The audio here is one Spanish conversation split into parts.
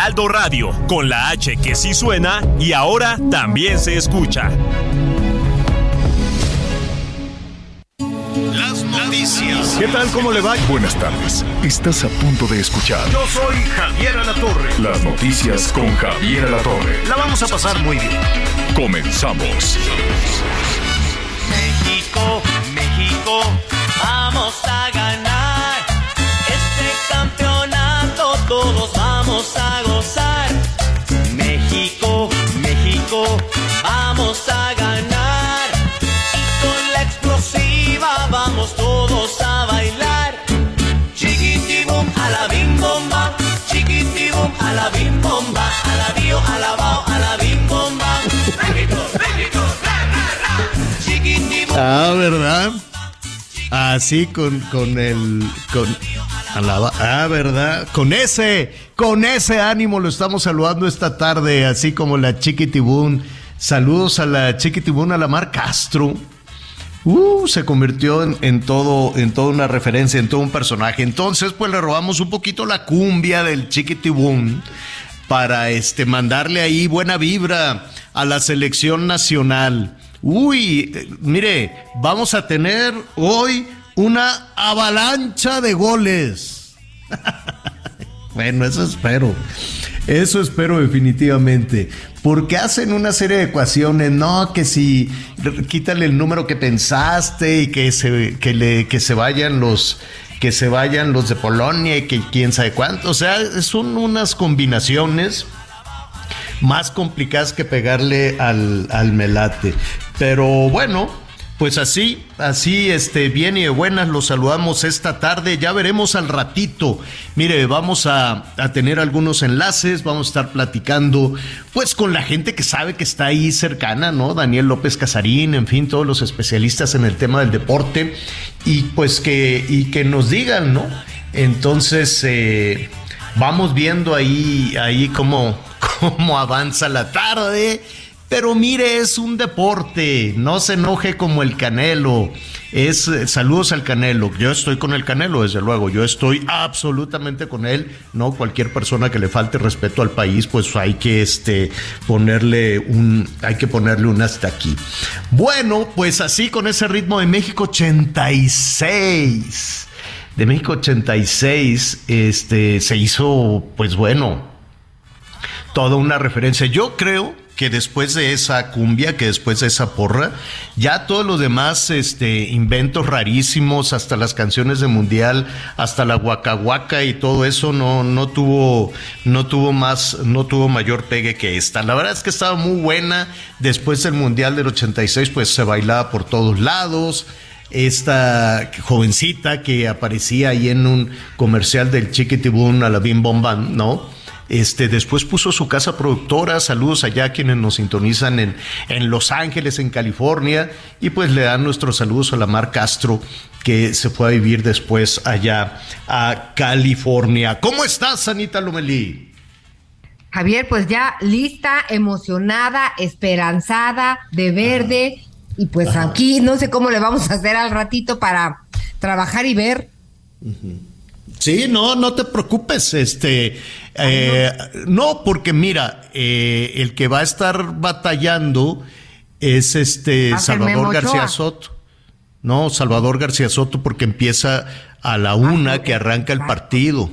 Heraldo Radio, con la H que sí suena y ahora también se escucha. Las noticias. ¿Qué tal? ¿Cómo le va? Buenas tardes. Estás a punto de escuchar Yo soy Javier Alatorre. las noticias con Javier Alatorre. La vamos a pasar muy bien. Comenzamos. México, México, vamos a ganar Ah, ¿verdad? Así con, con el. Con, ah, ¿verdad? Con ese, con ese ánimo lo estamos saludando esta tarde, así como la Chiquitibún. Saludos a la Chiquitibún, a la Mar Castro. Uh, se convirtió en, en todo, en toda una referencia, en todo un personaje. Entonces, pues le robamos un poquito la cumbia del Chiquitibún para este mandarle ahí buena vibra a la selección nacional. Uy, mire, vamos a tener hoy una avalancha de goles. Bueno, eso espero. Eso espero definitivamente. Porque hacen una serie de ecuaciones, no, que si quítale el número que pensaste y que se, que le, que se vayan los que se vayan los de Polonia y que quién sabe cuánto. O sea, son unas combinaciones más complicadas que pegarle al, al melate. Pero bueno, pues así, así, este, bien y de buenas, los saludamos esta tarde. Ya veremos al ratito. Mire, vamos a, a tener algunos enlaces, vamos a estar platicando, pues con la gente que sabe que está ahí cercana, ¿no? Daniel López Casarín, en fin, todos los especialistas en el tema del deporte, y pues que, y que nos digan, ¿no? Entonces, eh, vamos viendo ahí, ahí cómo, cómo avanza la tarde. Pero mire, es un deporte, no se enoje como el Canelo. Es eh, saludos al Canelo. Yo estoy con el Canelo, desde luego. Yo estoy absolutamente con él. No cualquier persona que le falte respeto al país, pues hay que este ponerle un hay que ponerle un hasta aquí. Bueno, pues así con ese ritmo de México 86. De México 86 este se hizo pues bueno, toda una referencia. Yo creo que después de esa cumbia, que después de esa porra, ya todos los demás este, inventos rarísimos, hasta las canciones de mundial, hasta la guacahuaca y todo eso, no, no tuvo, no tuvo más, no tuvo mayor pegue que esta. La verdad es que estaba muy buena. Después del mundial del 86, pues se bailaba por todos lados esta jovencita que aparecía ahí en un comercial del Chiquitibún a la Bim Bom Bam, ¿no? Este, después puso su casa productora, saludos allá a quienes nos sintonizan en, en Los Ángeles, en California, y pues le dan nuestros saludos a la Mar Castro, que se fue a vivir después allá a California. ¿Cómo estás, Anita Lomelí? Javier, pues ya lista, emocionada, esperanzada, de verde. Y pues aquí no sé cómo le vamos a hacer al ratito para trabajar y ver. Sí, no, no te preocupes, este, eh, no, porque mira, eh, el que va a estar batallando es este Salvador. García Soto. No, Salvador García Soto, porque empieza a la una que arranca el partido.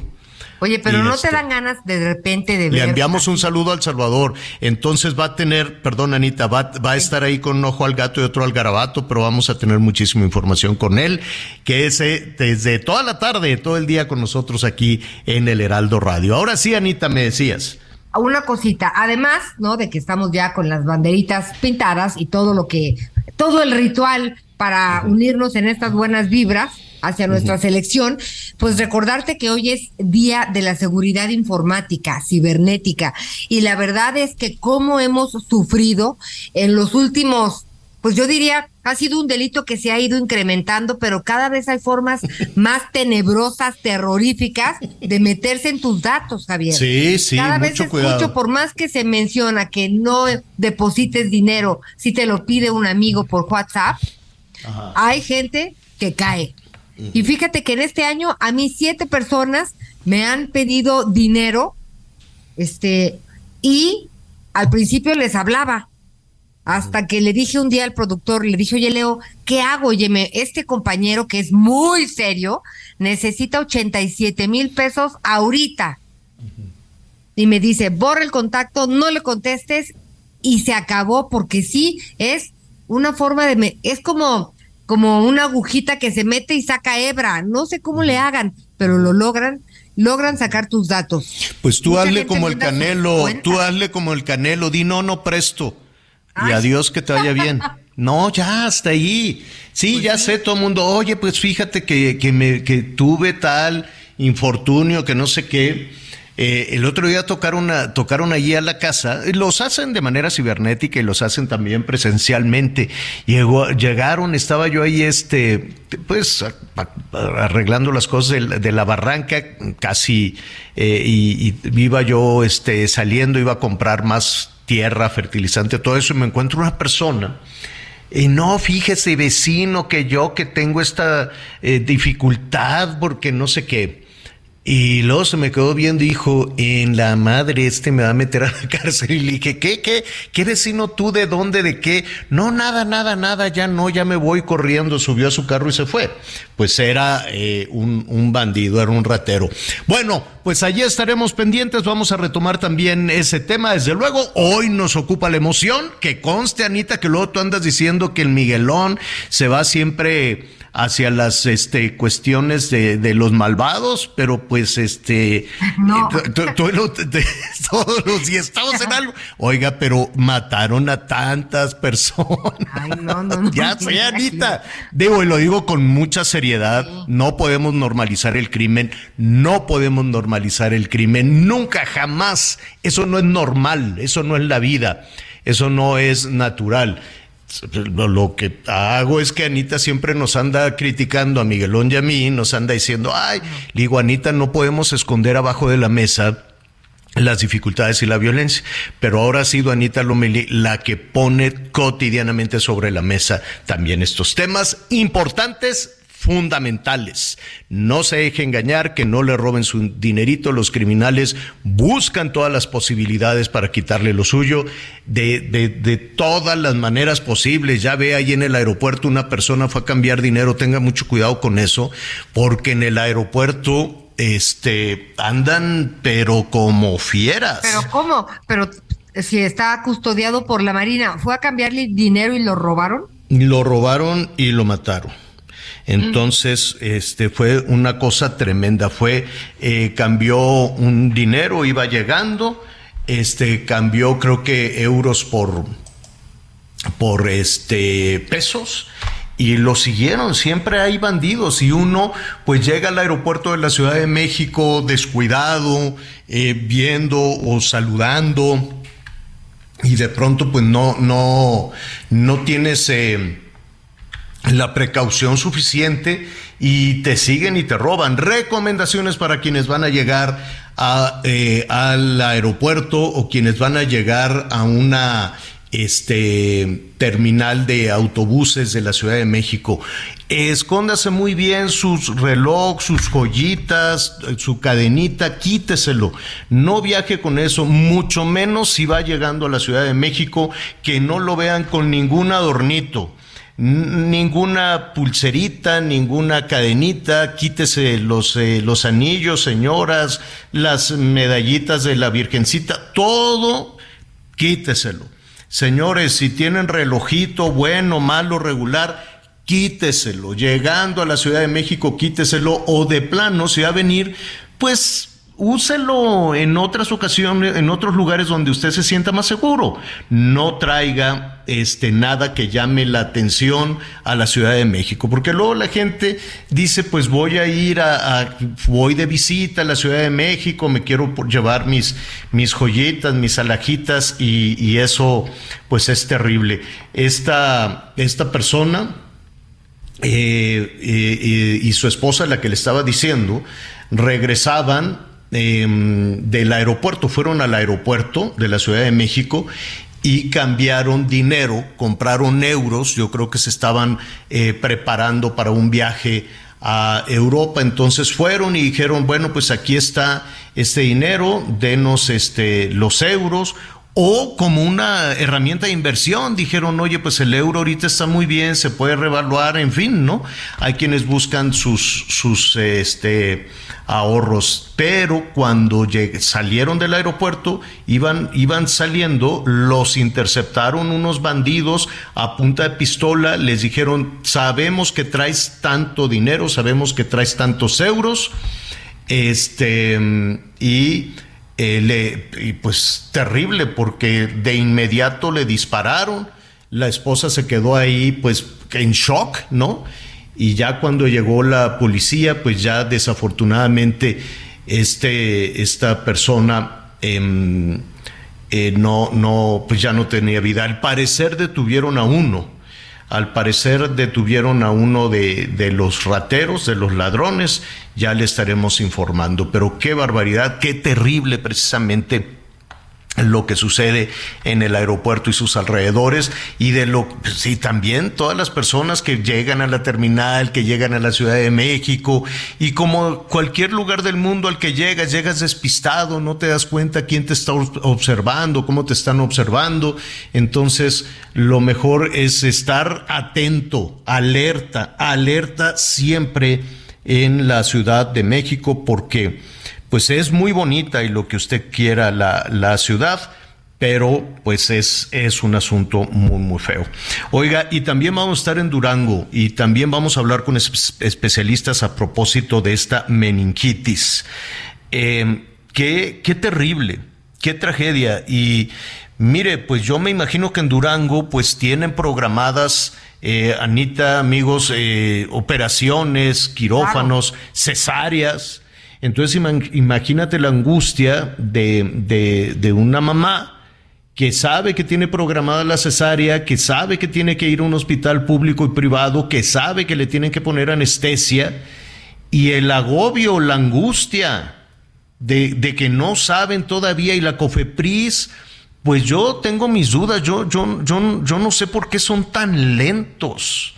Oye, pero no este- te dan ganas de repente de Le ver. enviamos un saludo al Salvador. Entonces va a tener, perdón Anita, va, va a estar ahí con un ojo al gato y otro al garabato, pero vamos a tener muchísima información con él, que es eh, desde toda la tarde, todo el día con nosotros aquí en el Heraldo Radio. Ahora sí, Anita, me decías. Una cosita, además, ¿no? De que estamos ya con las banderitas pintadas y todo lo que, todo el ritual para unirnos en estas buenas vibras. Hacia nuestra selección, pues recordarte que hoy es Día de la Seguridad Informática, Cibernética, y la verdad es que cómo hemos sufrido en los últimos, pues yo diría, ha sido un delito que se ha ido incrementando, pero cada vez hay formas más tenebrosas, terroríficas de meterse en tus datos, Javier. Sí, sí, Cada vez mucho escucho, cuidado. por más que se menciona que no deposites dinero si te lo pide un amigo por WhatsApp, hay gente que cae. Y fíjate que en este año a mí siete personas me han pedido dinero, este, y al principio les hablaba, hasta que le dije un día al productor, le dije, oye Leo, ¿qué hago? Óyeme, este compañero que es muy serio necesita 87 mil pesos ahorita. Y me dice, borra el contacto, no le contestes y se acabó porque sí, es una forma de, me- es como, como una agujita que se mete y saca hebra, no sé cómo le hagan, pero lo logran, logran sacar tus datos. Pues tú Mucha hazle como el canelo, tú hazle como el canelo, di no, no presto. Y Ay. adiós que te vaya bien. No, ya hasta ahí. Sí, Pues ya sé todo el mundo. Oye, pues fíjate que, que me que tuve tal infortunio que no sé qué. Eh, el otro día tocaron, a- tocaron allí a la casa. Los hacen de manera cibernética y los hacen también presencialmente. Llegó, llegaron, estaba yo ahí, este, pues arreglando las cosas de, la- de la barranca, casi, eh, y, y iba yo, este, saliendo, iba a comprar más tierra, fertilizante, todo eso, y me encuentro una persona. Y no, fíjese, vecino, que yo que tengo esta eh, dificultad porque no sé qué. Y luego se me quedó viendo y dijo, en la madre este me va a meter a la cárcel. Y le dije, ¿qué, qué? ¿Qué vecino tú? ¿De dónde? ¿De qué? No, nada, nada, nada, ya no, ya me voy corriendo. Subió a su carro y se fue. Pues era eh, un, un bandido, era un ratero. Bueno, pues allí estaremos pendientes. Vamos a retomar también ese tema. Desde luego, hoy nos ocupa la emoción. Que conste, Anita, que luego tú andas diciendo que el Miguelón se va siempre hacia las este cuestiones de, de los malvados, pero pues este No. todos los días estamos en algo. Oiga, pero mataron a tantas personas. Ay, no, no, no. Ya sé, Anita. Digo, y lo digo con mucha seriedad. No podemos normalizar el crimen. No podemos normalizar el crimen. Nunca, jamás. Eso no es normal. Eso no es la vida. Eso no es natural. Lo, que hago es que Anita siempre nos anda criticando a Miguelón y a mí, nos anda diciendo, ay, le digo, Anita, no podemos esconder abajo de la mesa las dificultades y la violencia. Pero ahora ha sido Anita Lomelí la que pone cotidianamente sobre la mesa también estos temas importantes fundamentales. No se deje engañar, que no le roben su dinerito. Los criminales buscan todas las posibilidades para quitarle lo suyo de, de, de todas las maneras posibles. Ya ve ahí en el aeropuerto una persona fue a cambiar dinero. Tenga mucho cuidado con eso, porque en el aeropuerto este andan pero como fieras. Pero ¿cómo? Pero si está custodiado por la Marina, ¿fue a cambiarle dinero y lo robaron? Lo robaron y lo mataron. Entonces, este fue una cosa tremenda. Fue, eh, cambió un dinero, iba llegando, este, cambió creo que euros por, por este pesos y lo siguieron. Siempre hay bandidos y uno pues llega al aeropuerto de la Ciudad de México descuidado, eh, viendo o saludando y de pronto pues no no no tienes eh, la precaución suficiente y te siguen y te roban. Recomendaciones para quienes van a llegar a, eh, al aeropuerto o quienes van a llegar a una este terminal de autobuses de la Ciudad de México. Escóndase muy bien sus reloj, sus joyitas, su cadenita, quíteselo. No viaje con eso, mucho menos si va llegando a la Ciudad de México, que no lo vean con ningún adornito ninguna pulserita, ninguna cadenita, quítese los, eh, los anillos, señoras, las medallitas de la Virgencita, todo quíteselo. Señores, si tienen relojito bueno, malo, regular, quíteselo. Llegando a la Ciudad de México, quíteselo. O de plano, si va a venir, pues úselo en otras ocasiones, en otros lugares donde usted se sienta más seguro. No traiga este nada que llame la atención a la Ciudad de México, porque luego la gente dice, pues voy a ir a, voy de visita a la Ciudad de México, me quiero llevar mis mis joyitas, mis alajitas y, eso pues es terrible. Esta esta persona eh, eh, y su esposa, la que le estaba diciendo, regresaban Em, del aeropuerto, fueron al aeropuerto de la Ciudad de México y cambiaron dinero, compraron euros, yo creo que se estaban eh, preparando para un viaje a Europa, entonces fueron y dijeron, bueno, pues aquí está este dinero, denos este, los euros, o como una herramienta de inversión. Dijeron, oye, pues el euro ahorita está muy bien, se puede revaluar, en fin, ¿no? Hay quienes buscan sus, sus este, ahorros, pero cuando salieron del aeropuerto, iban, iban saliendo, los interceptaron unos bandidos a punta de pistola, les dijeron, sabemos que traes tanto dinero, sabemos que traes tantos euros, este, y eh, y pues terrible porque de inmediato le dispararon, la esposa se quedó ahí pues en shock, ¿no? Y ya cuando llegó la policía, pues ya desafortunadamente este, esta persona em, eh, no, no, pues ya no tenía vida. Al parecer detuvieron a uno, al parecer detuvieron a uno de, de, los rateros, de los ladrones, ya le estaremos informando. Pero qué barbaridad, qué terrible precisamente lo que sucede en el aeropuerto y sus alrededores y de lo sí también todas las personas que llegan a la terminal, que llegan a la Ciudad de México y como cualquier lugar del mundo al que llegas, llegas despistado, no te das cuenta quién te está observando, cómo te están observando, entonces lo mejor es estar atento, alerta, alerta siempre en la Ciudad de México porque pues es muy bonita y lo que usted quiera la, la ciudad, pero pues es, es un asunto muy, muy feo. Oiga, y también vamos a estar en Durango y también vamos a hablar con especialistas a propósito de esta meningitis. Eh, qué, qué terrible, qué tragedia. Y mire, pues yo me imagino que en Durango pues tienen programadas... Eh, Anita, amigos, eh, operaciones, quirófanos, cesáreas, entonces imagínate la angustia de, de, una mamá que sabe que tiene programada la cesárea, que sabe que tiene que ir a un hospital público y privado, que sabe que le tienen que poner anestesia, y el agobio, la angustia de, de que no saben todavía, y la COFEPRIS, pues yo tengo mis dudas, yo, yo, yo, yo no sé por qué son tan lentos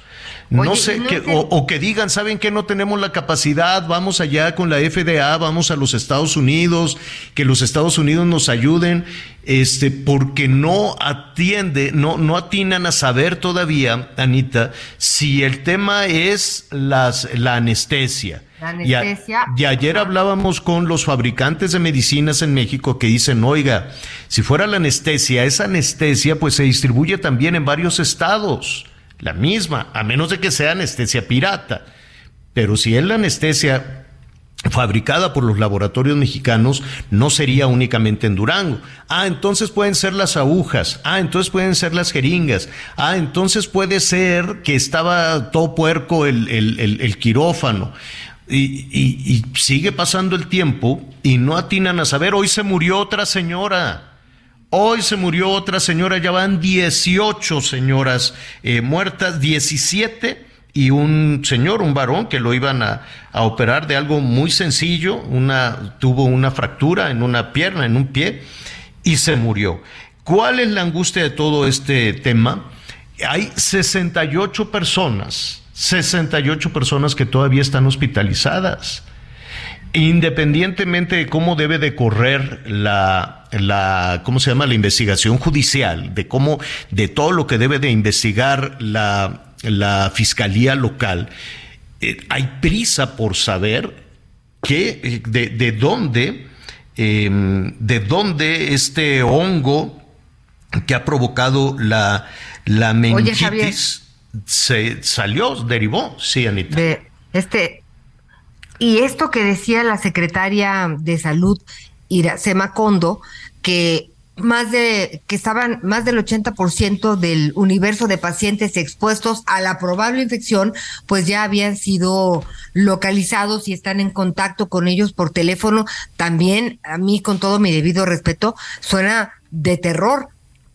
no sé, que, O, que digan, ¿saben que no tenemos la capacidad? Vamos allá con la FDA, vamos a los Estados Unidos, que los Estados Unidos nos ayuden, este, porque no atiende, no, no atinan a saber todavía, Anita, si el tema es las, la anestesia. La anestesia. Y, ayer hablábamos con los fabricantes de medicinas en México que dicen, oiga, si fuera la anestesia, esa anestesia pues se distribuye también en varios estados la misma, a menos de que sea anestesia pirata. Pero si es la anestesia fabricada por los laboratorios mexicanos, no sería únicamente en Durango. Ah, entonces pueden ser las agujas. Ah, entonces pueden ser las jeringas. Ah, entonces puede ser que estaba todo puerco el, quirófano. Y, y sigue pasando el tiempo y no atinan a saber, hoy se murió otra señora Hoy se murió otra señora, ya van 18 señoras eh, muertas, 17 y un señor, un varón que lo iban a, operar de algo muy sencillo, una, tuvo una fractura en una pierna, en un pie, y se murió. ¿Cuál es la angustia de todo este tema? Hay 68 personas, 68 personas que todavía están hospitalizadas. Independientemente de cómo debe de correr la, la, ¿cómo se llama? La investigación judicial, de cómo, de todo lo que debe de investigar la, la fiscalía local, eh, hay prisa por saber que, de, de dónde, em, de dónde este hongo que ha provocado la, la meningitis se salió, derivó, sí, Anita. De este, Y esto que decía la secretaria de Salud, Iracema Condo, que más de que estaban más del 80% del universo de pacientes expuestos a la probable infección, pues ya habían sido localizados y están en contacto con ellos por teléfono. También a mí con todo mi debido respeto suena de terror,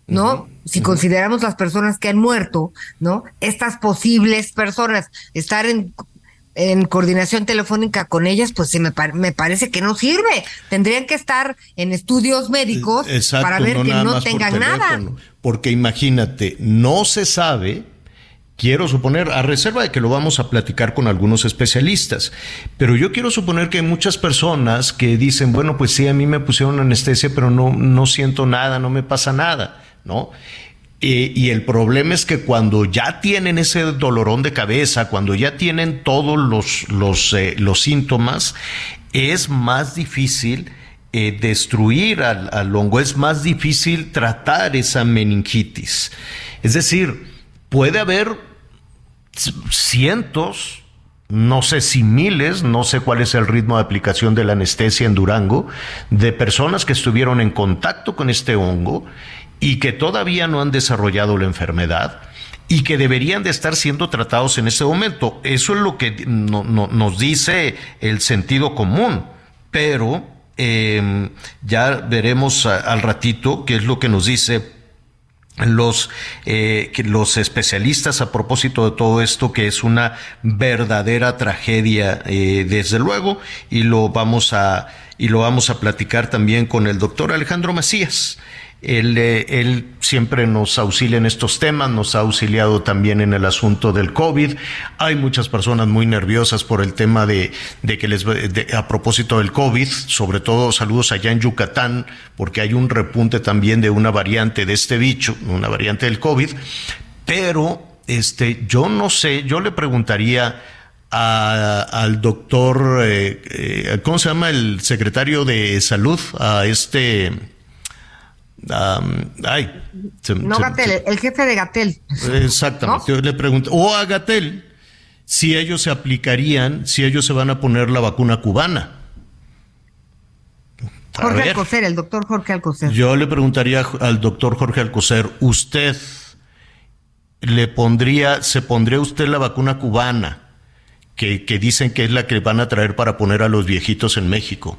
¿no? si consideramos las personas que han muerto, ¿no? Estas posibles personas estar en en coordinación telefónica con ellas, pues se me, me parece que no sirve. Tendrían que estar en estudios médicos Eh, Exacto, para ver no que no por tengan nada. Porque imagínate, no se sabe, quiero suponer, a reserva de que lo vamos a platicar con algunos especialistas, pero yo quiero suponer que hay muchas personas que dicen, bueno, pues sí, a mí me pusieron anestesia, pero no, no siento nada, no me pasa nada, ¿no? Y el problema es que cuando ya tienen ese dolorón de cabeza, cuando ya tienen todos los, los, eh, los síntomas, es más difícil eh, destruir al, al hongo, es más difícil tratar esa meningitis. Es decir, puede haber cientos, no sé si miles, no sé cuál es el ritmo de aplicación de la anestesia en Durango, de personas que estuvieron en contacto con este hongo y que todavía no han desarrollado la enfermedad y que deberían de estar siendo tratados en este momento. Eso es lo que no- no- nos dice el sentido común, pero eh, ya veremos al ratito qué es lo que nos dice los, eh, los especialistas a propósito de todo esto, que es una verdadera tragedia, eh, desde luego, y lo vamos a, y lo vamos a platicar también con el doctor Alejandro Macías. Él, eh, él siempre nos auxilia en estos temas, nos ha auxiliado también en el asunto del COVID. Hay muchas personas muy nerviosas por el tema de, de que les, de- a propósito del COVID, sobre todo saludos allá en Yucatán, porque hay un repunte también de una variante de este bicho, una variante del COVID. Pero, este, yo no sé, yo le preguntaría a- al doctor, eh, eh, ¿cómo se llama el secretario de salud? A este, am, ay, se- No Gatel, el jefe de Gatel. Exactamente. Yo le pregunto, o a Gatel, si ellos se aplicarían, si ellos se van a poner la vacuna cubana. A Jorge ver, Alcocer, el doctor Jorge Alcocer. yo le preguntaría al doctor Jorge Alcocer, ¿usted le pondría, se pondría usted la vacuna cubana, que, que dicen que es la que van a traer para poner a los viejitos en México?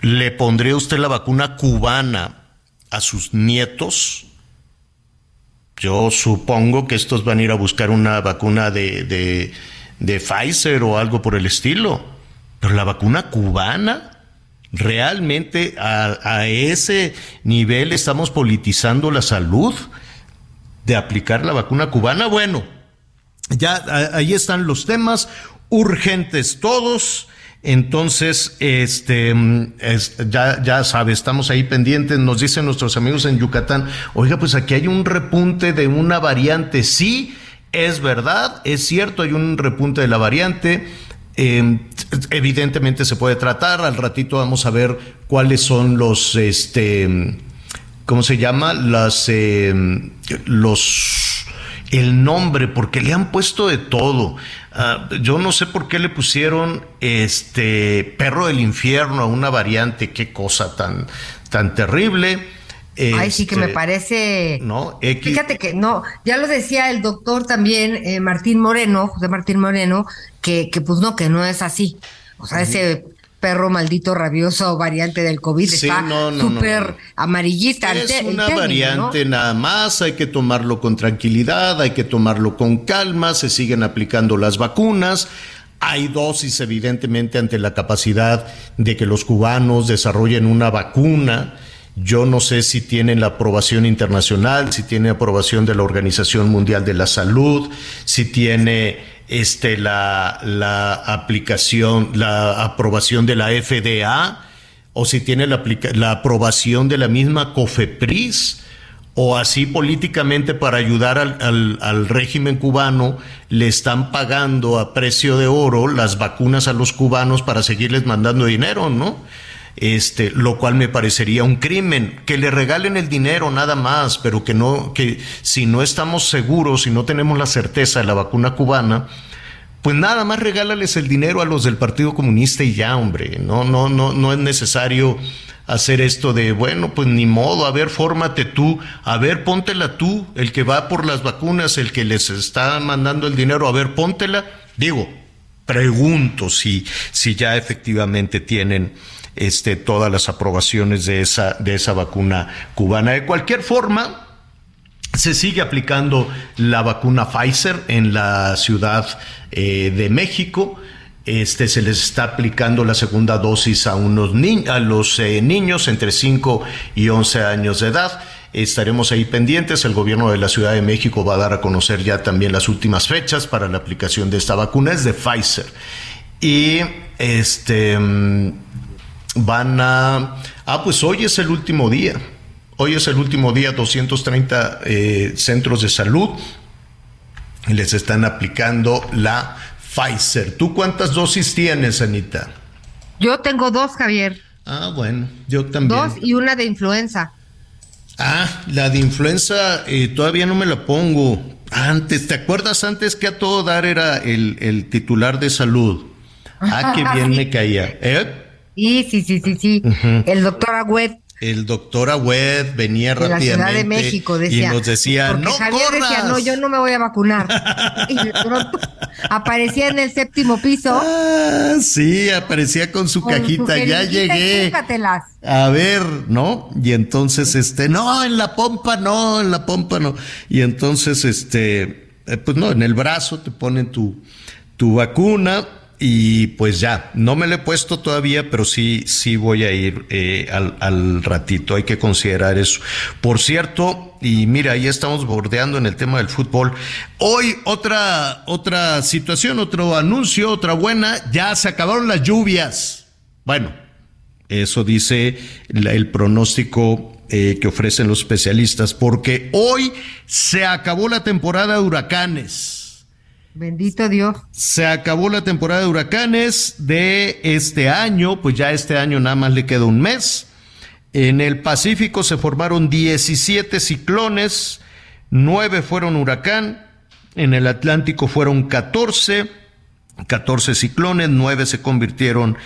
¿Le pondría usted la vacuna cubana a sus nietos? Yo supongo que estos van a ir a buscar una vacuna de, de, de Pfizer o algo por el estilo. Pero la vacuna cubana, realmente a, a ese nivel estamos politizando la salud de aplicar la vacuna cubana. Bueno, ya ahí están los temas urgentes todos. Entonces, este, mm, ya, ya sabe, estamos ahí pendientes. Nos dicen nuestros amigos en Yucatán, oiga, pues aquí hay un repunte de una variante. Sí, es verdad, es cierto, hay un repunte de la variante. Eh, evidentemente se puede tratar. Al ratito vamos a ver cuáles son los, este, ¿cómo se llama? Las, eh, los, el nombre, porque le han puesto de todo. Ah, yo no sé por qué le pusieron este perro del infierno a una variante, qué cosa tan, tan terrible. Ay, sí que me Este, parece. No, X- Fíjate que no, ya lo decía el doctor también, eh, Martín Moreno, José Martín Moreno, que, que pues no, que no es así. O sea, ese perro maldito rabioso variante del COVID Sí, está no, no, súper no. amarillista. el Es el una término, variante nada más, hay que tomarlo con tranquilidad, hay que tomarlo con calma, se siguen aplicando las vacunas. Hay dosis, evidentemente, ante la capacidad de que los cubanos desarrollen una vacuna. Yo no sé si tienen la aprobación internacional, si tiene aprobación de la Organización Mundial de la Salud, si tiene este, la, la aplicación, la aprobación de la FDA o si tiene la, la aprobación de la misma COFEPRIS, o así políticamente para ayudar al, al- al régimen cubano, le están pagando a precio de oro las vacunas a los cubanos para seguirles mandando dinero, ¿no? Este, lo cual me parecería un crimen, que le regalen el dinero nada más, pero que no, que si no estamos seguros, si no tenemos la certeza de la vacuna cubana, pues nada más regálales el dinero a los del Partido Comunista y ya, hombre. No, no, no, no es necesario hacer esto de, bueno, pues ni modo, a ver, fórmate tú, a ver, póntela tú, el que va por las vacunas, el que les está mandando el dinero, a ver, póntela. Digo, pregunto si, si ya efectivamente tienen este, todas las aprobaciones de esa, de esa vacuna cubana. De cualquier forma, se sigue aplicando la vacuna Pfizer en la Ciudad eh, de México. Este se les está aplicando la segunda dosis a unos a los eh, niños entre 5 y 11 años de edad. Estaremos ahí pendientes. El gobierno de la Ciudad de México va a dar a conocer ya también las últimas fechas para la aplicación de esta vacuna. Es de Pfizer. Y este mm, van a. Ah, pues hoy es el último día. Hoy es el último día, 230 eh, centros de salud les están aplicando la Pfizer. ¿Tú cuántas dosis tienes, Anita? Yo tengo dos, Javier. Ah, bueno, yo también. Dos y una de influenza. Ah, la de influenza eh, todavía no me la pongo. Antes, ¿te acuerdas antes que a todo dar era el, titular de salud? Ah, qué bien me caía. ¿Eh? Sí, sí, sí, sí, sí. El doctor Agüed el doctor Agüed venía de rápidamente la Ciudad de México, decía, y nos decía, no Javier decía, no, yo no me voy a vacunar. y de pronto aparecía en el séptimo piso. Ah, sí, aparecía con su cajita, ya llegué. A ver, ¿no? Y entonces, este, no, en la pompa no, en la pompa no. Y entonces, este, eh, pues no, en el brazo te ponen tu, tu vacuna y pues ya, no me lo he puesto todavía, pero sí, sí voy a ir eh, al, ratito. Hay que considerar eso. Por cierto, y mira, ahí estamos bordeando en el tema del fútbol. Hoy otra, otra situación, otro anuncio, otra buena. Ya se acabaron las lluvias. Bueno, eso dice el pronóstico eh, que ofrecen los especialistas, porque hoy se acabó la temporada de huracanes. Bendito Dios. Se acabó la temporada de huracanes de este año, pues ya este año nada más le queda un mes. En el Pacífico se formaron 17 ciclones, 9 fueron huracán, en el Atlántico fueron 14, 14 ciclones, 9 se convirtieron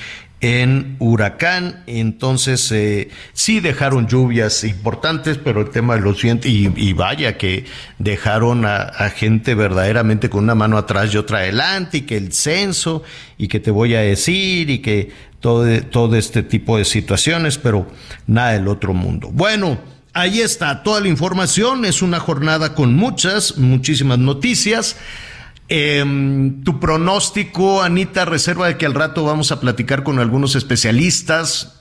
en huracán, entonces eh, sí dejaron lluvias importantes, pero el tema de los vientos, y, vaya que dejaron a, gente verdaderamente con una mano atrás y otra adelante, y que el censo, y que te voy a decir, y que todo, todo este tipo de situaciones, pero nada del otro mundo. Bueno, ahí está toda la información, es una jornada con muchas, muchísimas noticias. Em, tu pronóstico, Anita, reserva de que al rato vamos a platicar con algunos especialistas,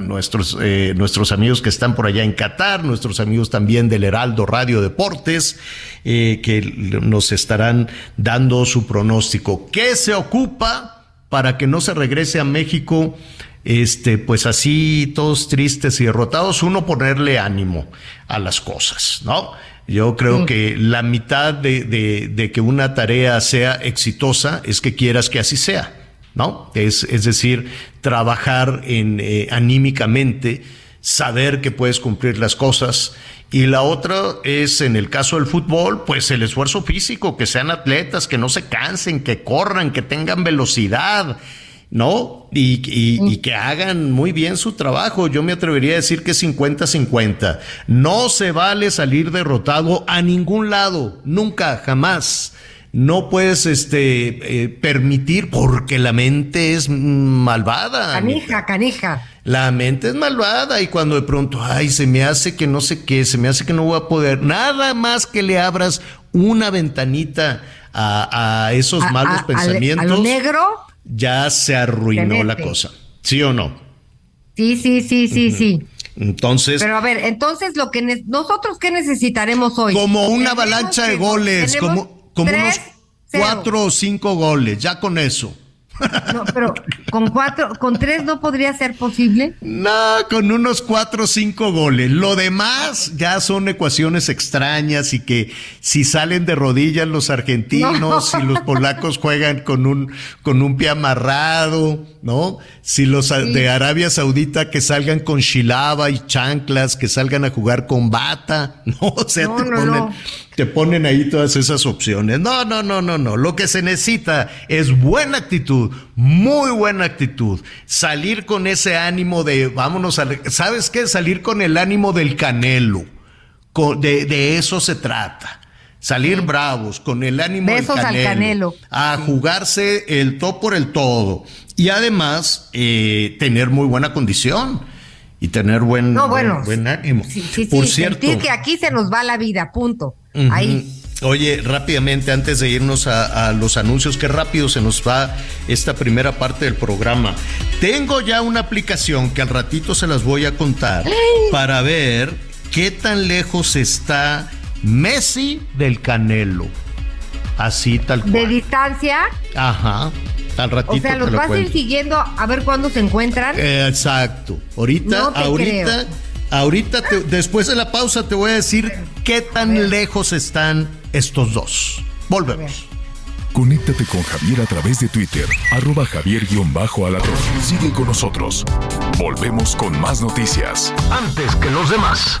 nuestros, eh, nuestros amigos que están por allá en Qatar, nuestros amigos también del Heraldo Radio Deportes, eh, que nos estarán dando su pronóstico. ¿Qué se ocupa para que no se regrese a México? Este, pues así, todos tristes y derrotados, uno ponerle ánimo a las cosas, ¿no? Yo creo que la mitad de, de, que una tarea sea exitosa es que quieras que así sea, ¿no? Es, es decir, trabajar en, eh, anímicamente, saber que puedes cumplir las cosas. Y la otra es, en el caso del fútbol, pues el esfuerzo físico, que sean atletas, que no se cansen, que corran, que tengan velocidad, ¿no? Y, y, que hagan muy bien su trabajo. Yo me atrevería a decir que 50-50. No se vale salir derrotado a ningún lado, nunca, jamás. No puedes este, eh, permitir, porque la mente es malvada. Canija, canija. La mente es malvada y cuando de pronto, ay, se me hace que no sé qué, se me hace que no voy a poder, nada más que le abras una ventanita a, esos malos pensamientos. A negro ya se arruinó la cosa. ¿Sí o no? Sí, sí, sí, sí, sí. Entonces. Pero a ver, entonces lo que nosotros qué necesitaremos hoy. Como una avalancha de goles, como, como unos cuatro o cinco goles, ya con eso. No, pero con cuatro, con tres no podría ser posible. No, con unos cuatro o cinco goles. Lo demás ya son ecuaciones extrañas y que si salen de rodillas los argentinos, si los polacos juegan con un, con un pie amarrado, ¿no? Si los de Arabia Saudita que salgan con shilaba y chanclas, que salgan a jugar con bata, ¿no? O sea, te, ponen, te ponen ahí todas esas opciones. No, no, no, no, no. Lo que se necesita es buena actitud, muy buena actitud. Salir con ese ánimo de, vámonos a, ¿sabes qué? Salir con el ánimo del canelo. de, de eso se trata salir bravos, con el ánimo del canelo, al canelo. a jugarse el todo por el todo y además eh, tener muy buena condición y tener buen, No, bueno. buen, buen ánimo. Sí, sí, por sí, cierto, sentir que aquí se nos va la vida, punto. Ahí. Oye, rápidamente, antes de irnos a, a los anuncios, qué rápido se nos va esta primera parte del programa. Tengo ya una aplicación que al ratito se las voy a contar para ver qué tan lejos está Messi del Canelo. Así tal De cual. distancia, Ajá. Al ratito o sea, te los lo vas a ir siguiendo a ver cuándo se encuentran. Eh, Exacto. Ahorita, No te ahorita, creo. ahorita, te- después de la pausa te voy a decir qué tan lejos están estos dos. Volvemos. Conéctate con Javier a través de Twitter, arroba javier-alatón. Sigue con nosotros. Volvemos con más noticias. Antes que los demás.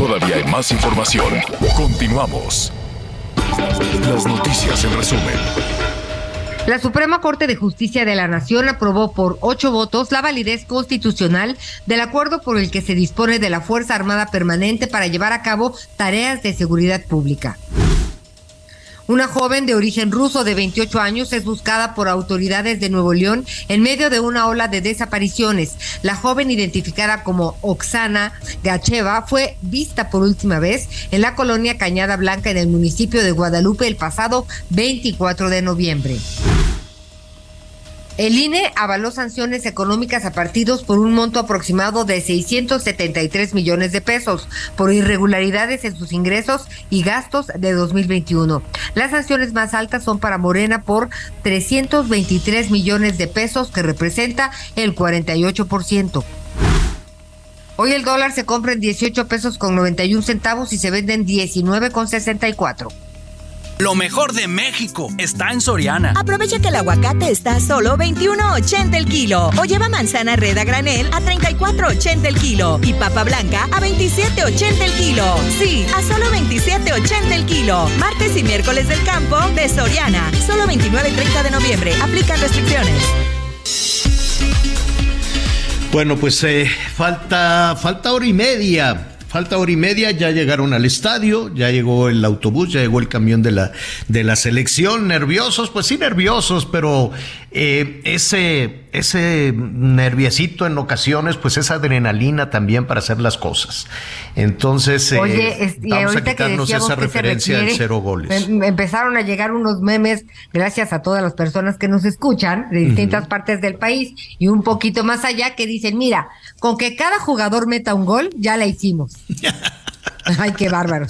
Todavía hay más información. Continuamos. Las noticias en resumen. La Suprema Corte de Justicia de la Nación aprobó por ocho votos la validez constitucional del acuerdo por el que se dispone de la Fuerza Armada Permanente para llevar a cabo tareas de seguridad pública. Una joven de origen ruso de 28 años es buscada por autoridades de Nuevo León en medio de una ola de desapariciones. La joven identificada como Oksana Gacheva fue vista por última vez en la colonia Cañada Blanca en el municipio de Guadalupe el pasado 24 de noviembre. El INE avaló sanciones económicas a partidos por un monto aproximado de 673 millones de pesos por irregularidades en sus ingresos y gastos de 2021. Las sanciones más altas son para Morena por 323 millones de pesos, que representa el 48%. Hoy el dólar se compra en 18 pesos con 91 centavos y se vende en 19 con 64. Lo mejor de México está en Soriana. Aprovecha que el aguacate está a solo 21.80 el kilo. O lleva manzana red a granel a 34.80 el kilo. Y papa blanca a 27.80 el kilo. Sí, a solo 27.80 el kilo. Martes y miércoles del campo de Soriana. Solo 29 y 30 de noviembre. Aplican restricciones. Bueno, pues eh, falta, falta hora y media. Falta hora y media, ya llegaron al estadio, ya llegó el autobús, ya llegó el camión de la, de la selección. Nerviosos, pues sí, nerviosos, pero eh, ese, ese nerviecito en ocasiones, pues esa adrenalina también para hacer las cosas. Entonces, eh, Oye, vamos a que quitarnos esa que referencia al requiere, cero goles. em- empezaron a llegar unos memes, gracias a todas las personas que nos escuchan de distintas partes del país y un poquito más allá, que dicen, mira, con que cada jugador meta un gol, ya la hicimos. Ay, qué bárbaros.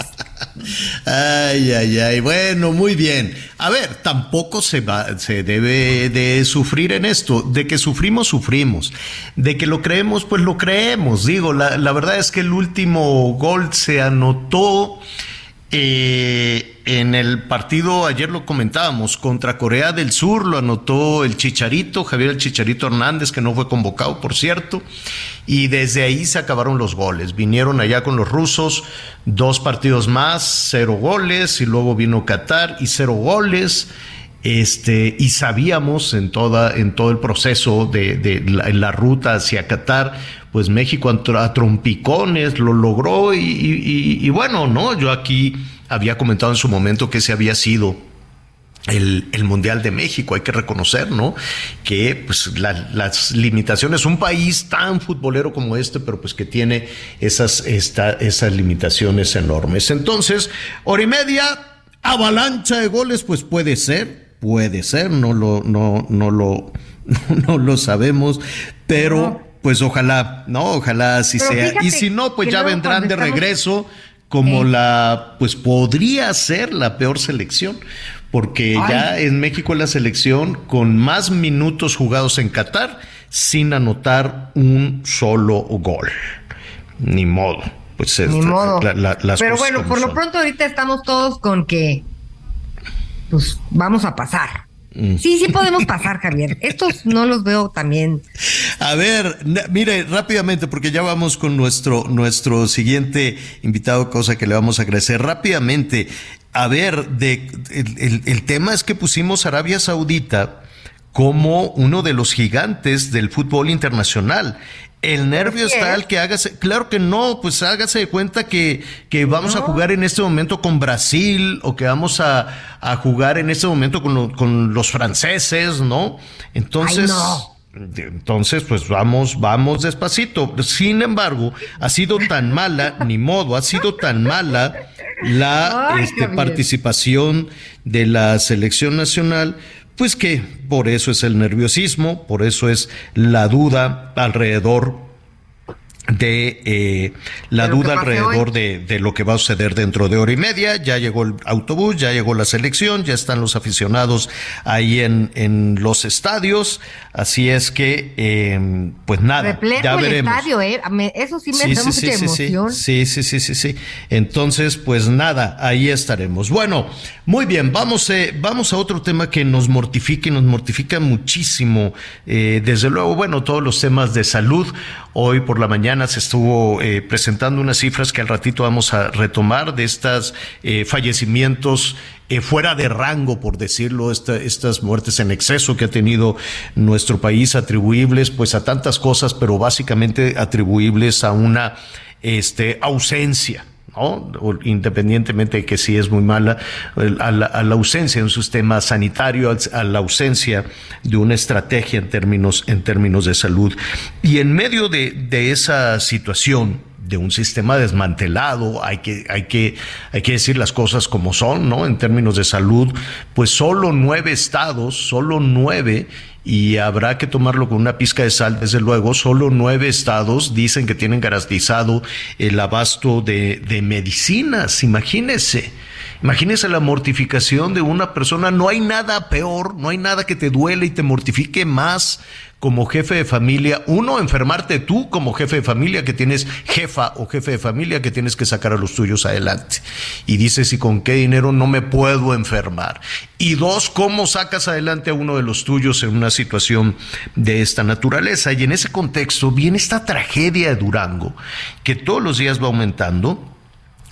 Ay, ay, ay. Bueno, muy bien. A ver, tampoco se va, se debe de sufrir en esto. De que sufrimos, sufrimos. De que lo creemos, pues lo creemos. Digo, la, la verdad es que el último gol se anotó eh, en el partido, ayer lo comentábamos, contra Corea del Sur, lo anotó el Chicharito, Javier el Chicharito Hernández, que no fue convocado, por cierto, y desde ahí se acabaron los goles. Vinieron allá con los rusos, dos partidos más, cero goles, y luego vino Qatar y cero goles. Este, y sabíamos en toda, en todo el proceso de, en la ruta hacia Qatar, pues México a, tr- a trompicones lo logró y, bueno, no, yo aquí había comentado en su momento que ese había sido el, el Mundial de México, hay que reconocer, ¿no? Que pues la- las limitaciones, un país tan futbolero como este, pero pues que tiene esas, esas limitaciones enormes. Entonces, hora y media, avalancha de goles, pues puede ser, puede ser, no lo, no, no lo, no lo sabemos, pero pues ojalá, no, ojalá así Pero sea. Y si no, pues ya vendrán de regreso como la, pues podría ser la peor selección, porque ya en México es la selección con más minutos jugados en Qatar sin anotar un solo gol. Ni modo. Pues Ni modo. Pero bueno, por lo pronto ahorita estamos todos con que pues vamos a pasar. Mm. Sí, sí podemos pasar, Javier. Estos no los veo también. A ver, mire, rápidamente, porque ya vamos con nuestro, nuestro siguiente invitado, cosa que le vamos a agradecer rápidamente. A ver, de, el, el tema es que pusimos Arabia Saudita como uno de los gigantes del fútbol internacional. El nervio está al que hágase, claro que no, pues hágase de cuenta que, que vamos a jugar en este momento con Brasil o que vamos a, a jugar en este momento con, con los franceses, ¿no? Entonces, entonces, pues vamos, vamos despacito. Sin embargo, ha sido tan mala, ni modo, ha sido tan mala la este, participación de la selección nacional pues que por eso es el nerviosismo, por eso es la duda alrededor de eh, la duda alrededor de, de, lo que va a suceder dentro de hora y media. Ya llegó el autobús, ya llegó la selección, ya están los aficionados ahí en, en los estadios. Así es que, eh, pues nada, ya veremos. estadio, ¿eh? Eso sí me da mucha emoción. Sí, sí, sí, sí, sí. Entonces, pues nada, ahí estaremos. Bueno, muy bien, vamos, eh, vamos a otro tema que nos mortifica y nos mortifica muchísimo. Eh, desde luego, bueno, todos los temas de salud. Hoy por la mañana se estuvo eh, presentando unas cifras que al ratito vamos a retomar de estos eh, fallecimientos eh, fuera de rango, por decirlo, estas muertes en exceso que ha tenido nuestro país, atribuibles pues a tantas cosas, pero básicamente atribuibles a una este, ausencia independientemente de que sí es muy mala, a la, ausencia de un sistema sanitario, a la ausencia de una estrategia en términos, en términos de salud. Y en medio de, de esa situación, de un sistema desmantelado, hay que, hay que, hay que decir las cosas como son, ¿no? En términos de salud, pues solo nueve estados, solo nueve, y habrá que tomarlo con una pizca de sal, desde luego, solo nueve estados dicen que tienen garantizado el abasto de, de medicinas, imagínense. Imagínese la mortificación de una persona. No hay nada peor, no hay nada que te duele y te mortifique más como jefe de familia. Uno, enfermarte tú como jefe de familia que tienes jefa o jefe de familia que tienes que sacar a los tuyos adelante. Y dices, ¿y con qué dinero no me puedo enfermar? Y dos, ¿cómo sacas adelante a uno de los tuyos en una situación de esta naturaleza? Y en ese contexto viene esta tragedia de Durango, que todos los días va aumentando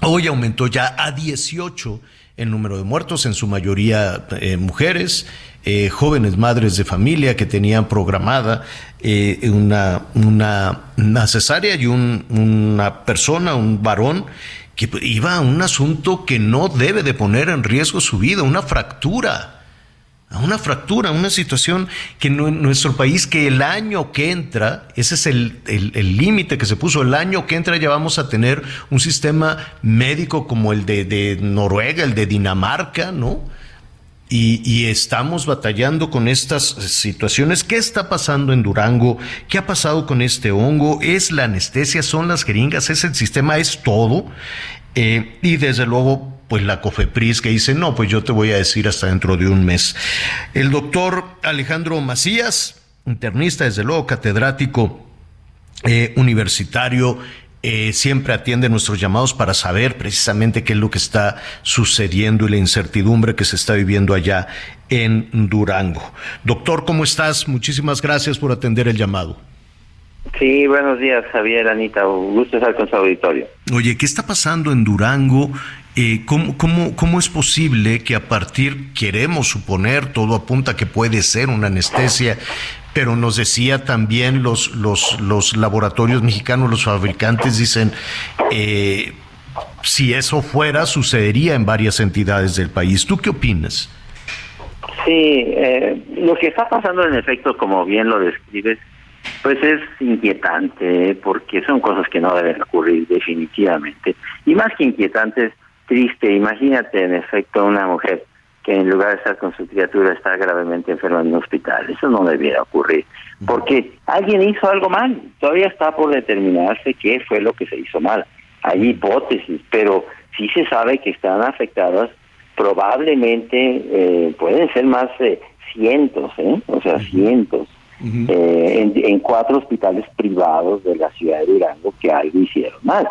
Hoy aumentó ya a 18 el número de muertos, en su mayoría eh, mujeres, eh, jóvenes madres de familia que tenían programada eh, una, una, cesárea y una persona, un varón, que iba a un asunto que no debe de poner en riesgo su vida, una fractura a una fractura, a una situación que en nuestro país, que el año que entra, ese es el límite que se puso, el año que entra ya vamos a tener un sistema médico como el de, Noruega, el de Dinamarca, ¿no? Y, y, estamos batallando con estas situaciones. ¿Qué está pasando en Durango? ¿Qué ha pasado con este hongo? ¿Es la anestesia? ¿Son las jeringas? ¿Es el sistema? ¿Es todo? Eh, y desde luego, pues la COFEPRIS que dice, no, pues yo te voy a decir hasta dentro de un mes. El doctor Alejandro Macías, internista, desde luego, catedrático eh, universitario, eh, siempre atiende nuestros llamados para saber precisamente qué es lo que está sucediendo y la incertidumbre que se está viviendo allá en Durango. Doctor, ¿cómo estás? Muchísimas gracias por atender el llamado. Sí, buenos días, Javier, Anita. Un gusto estar con su auditorio. Oye, ¿qué está pasando en Durango? Eh, ¿cómo, cómo, cómo es posible que a partir, queremos suponer, todo apunta que puede ser una anestesia, pero nos decía también los, los, los laboratorios mexicanos, los fabricantes dicen, eh, si eso fuera, sucedería en varias entidades del país. ¿Tú qué opinas? Sí, eh, lo que está pasando en efecto, como bien lo describes, pues es inquietante porque son cosas que no deben ocurrir definitivamente. Y más que inquietante triste. Imagínate en efecto una mujer que en lugar de estar con su criatura está gravemente enferma en un hospital. Eso no debiera ocurrir porque alguien hizo algo mal. Todavía está por determinarse qué fue lo que se hizo mal. hay hipótesis, pero sí se sabe que están afectadas, probablemente eh, pueden ser más de cientos, ¿eh? o sea, cientos, eh, en, en, cuatro hospitales privados de la ciudad de Durango que algo hicieron mal.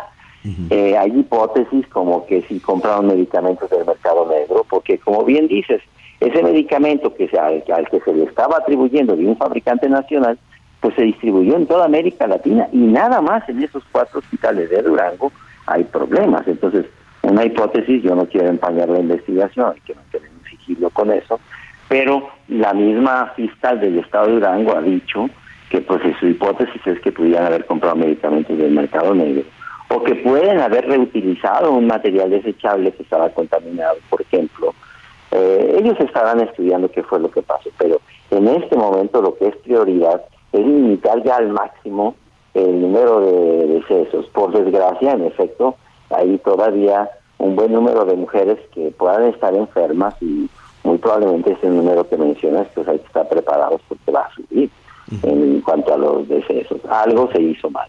Eh, hay hipótesis como que si compraron medicamentos del mercado negro, porque como bien dices, ese medicamento que se, al, que se le estaba atribuyendo de un fabricante nacional, pues se distribuyó en toda América Latina y nada más en esos cuatro hospitales de Durango hay problemas. Entonces, una hipótesis, yo no quiero empañar la investigación, hay que mantener un sigilo con eso, pero la misma fiscal del estado de Durango ha dicho que pues su hipótesis es que pudieran haber comprado medicamentos del mercado negro o que pueden haber reutilizado un material desechable que estaba contaminado, por ejemplo. Eh, ellos estarán estudiando qué fue lo que pasó, pero en este momento lo que es prioridad es limitar ya al máximo el número de decesos. Por desgracia, en efecto, hay todavía un buen número de mujeres que puedan estar enfermas y muy probablemente ese número que mencionas, pues hay que estar preparados porque va a subir en cuanto a los decesos. Algo se hizo mal.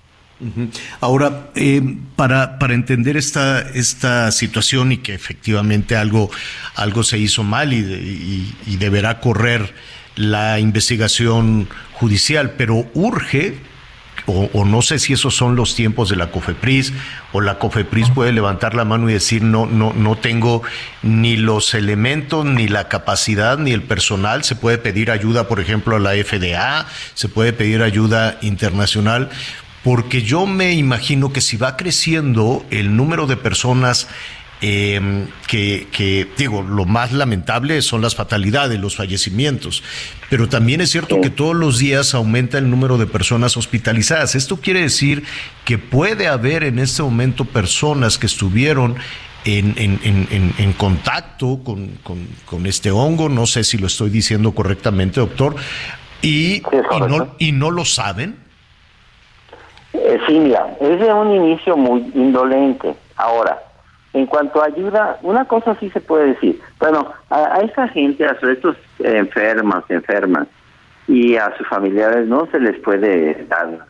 Ahora, eh, para, para entender esta, esta situación y que efectivamente algo, algo se hizo mal y, y deberá correr la investigación judicial, pero urge o, no sé si esos son los tiempos de la COFEPRIS, o la COFEPRIS puede levantar la mano y decir no, no, no tengo ni los elementos, ni la capacidad, ni el personal. Se puede pedir ayuda, por ejemplo, a la FDA, se puede pedir ayuda internacional porque yo me imagino que si va creciendo el número de personas eh, que, digo, lo más lamentable son las fatalidades, los fallecimientos, pero también es cierto que todos los días aumenta el número de personas hospitalizadas. Esto quiere decir que puede haber en este momento personas que estuvieron en, en, en, contacto con, con, este hongo, no sé si lo estoy diciendo correctamente, doctor, y, y, no, y no lo saben. Eh, sí, mira, es de un inicio muy indolente. Ahora, en cuanto a ayuda, una cosa sí se puede decir. Bueno, a, esa gente, a estos enfermas, enfermas, y a sus familiares no se les puede dar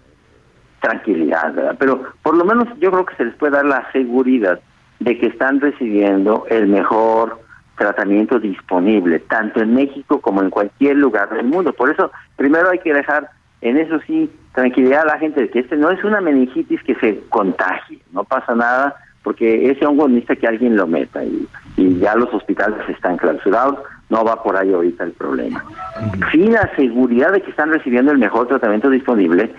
tranquilidad, ¿verdad? Pero por lo menos yo creo que se les puede dar la seguridad de que están recibiendo el mejor tratamiento disponible, tanto en México como en cualquier lugar del mundo. Por eso, primero hay que dejar en eso sí tranquilidad a la gente de que este no es una meningitis que se contagie, no pasa nada, porque ese hongo necesita que alguien lo meta y, ya los hospitales están clausurados, no va por ahí ahorita el problema. Sin la seguridad de que están recibiendo el mejor tratamiento disponible,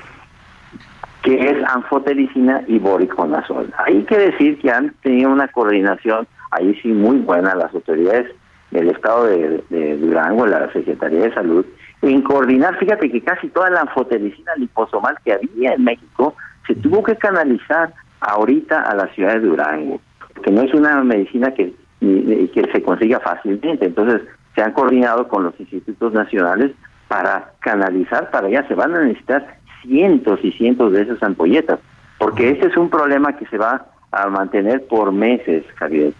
que es anfotericina y boriconazol. Hay que decir que han tenido una coordinación ahí sí muy buena las autoridades del estado de, de Durango, la Secretaría de Salud, en coordinar, fíjate que casi toda la anfotericina liposomal que había en México se tuvo que canalizar ahorita a la ciudad de Durango, que no es una medicina que, que se consiga fácilmente. Entonces, se han coordinado con los institutos nacionales para canalizar para allá. Se van a necesitar cientos y cientos de esas ampolletas, porque ese es un problema que se va a mantener por meses, Javier,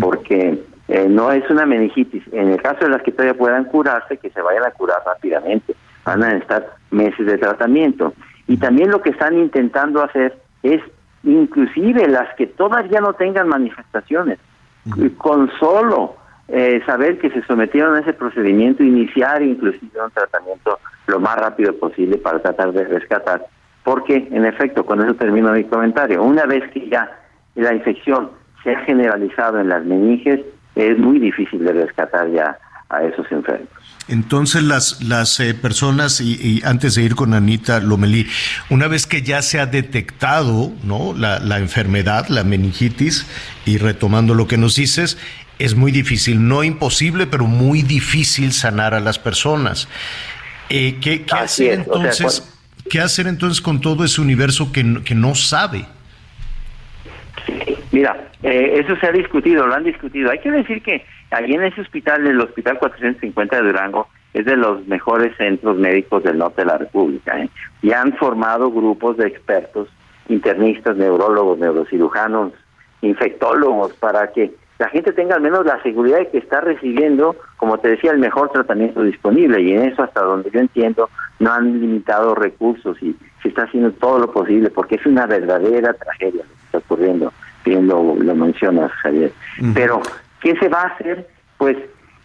porque eh, no es una meningitis. En el caso de las que todavía puedan curarse, que se vayan a curar rápidamente. Van a necesitar meses de tratamiento. Y también lo que están intentando hacer es inclusive las que todavía no tengan manifestaciones, con solo eh, saber que se sometieron a ese procedimiento, iniciar inclusive un tratamiento lo más rápido posible para tratar de rescatar. Porque, en efecto, con eso termino mi comentario, una vez que ya la infección se ha generalizado en las meninges, es muy difícil de rescatar ya a esos enfermos. Entonces las, las eh, personas, y, antes de ir con Anita Lomelí, una vez que ya se ha detectado ¿no? la, la enfermedad, la meningitis, y retomando lo que nos dices, es muy difícil, no imposible, pero muy difícil sanar a las personas. Eh, ¿qué, qué hacer entonces? ¿Qué hacer entonces con todo ese universo que, que no sabe? Mira, eh, eso se ha discutido, lo han discutido. Hay que decir que allí en ese hospital, el Hospital 450 de Durango, es de los mejores centros médicos del norte de la República. ¿eh? Y han formado grupos de expertos, internistas, neurólogos, neurocirujanos, infectólogos, para que la gente tenga al menos la seguridad de que está recibiendo, como te decía, el mejor tratamiento disponible. Y en eso, hasta donde yo entiendo, no han limitado recursos y se está haciendo todo lo posible, porque es una verdadera tragedia lo que está ocurriendo bien lo, lo mencionas, Javier. Pero, ¿qué se va a hacer? Pues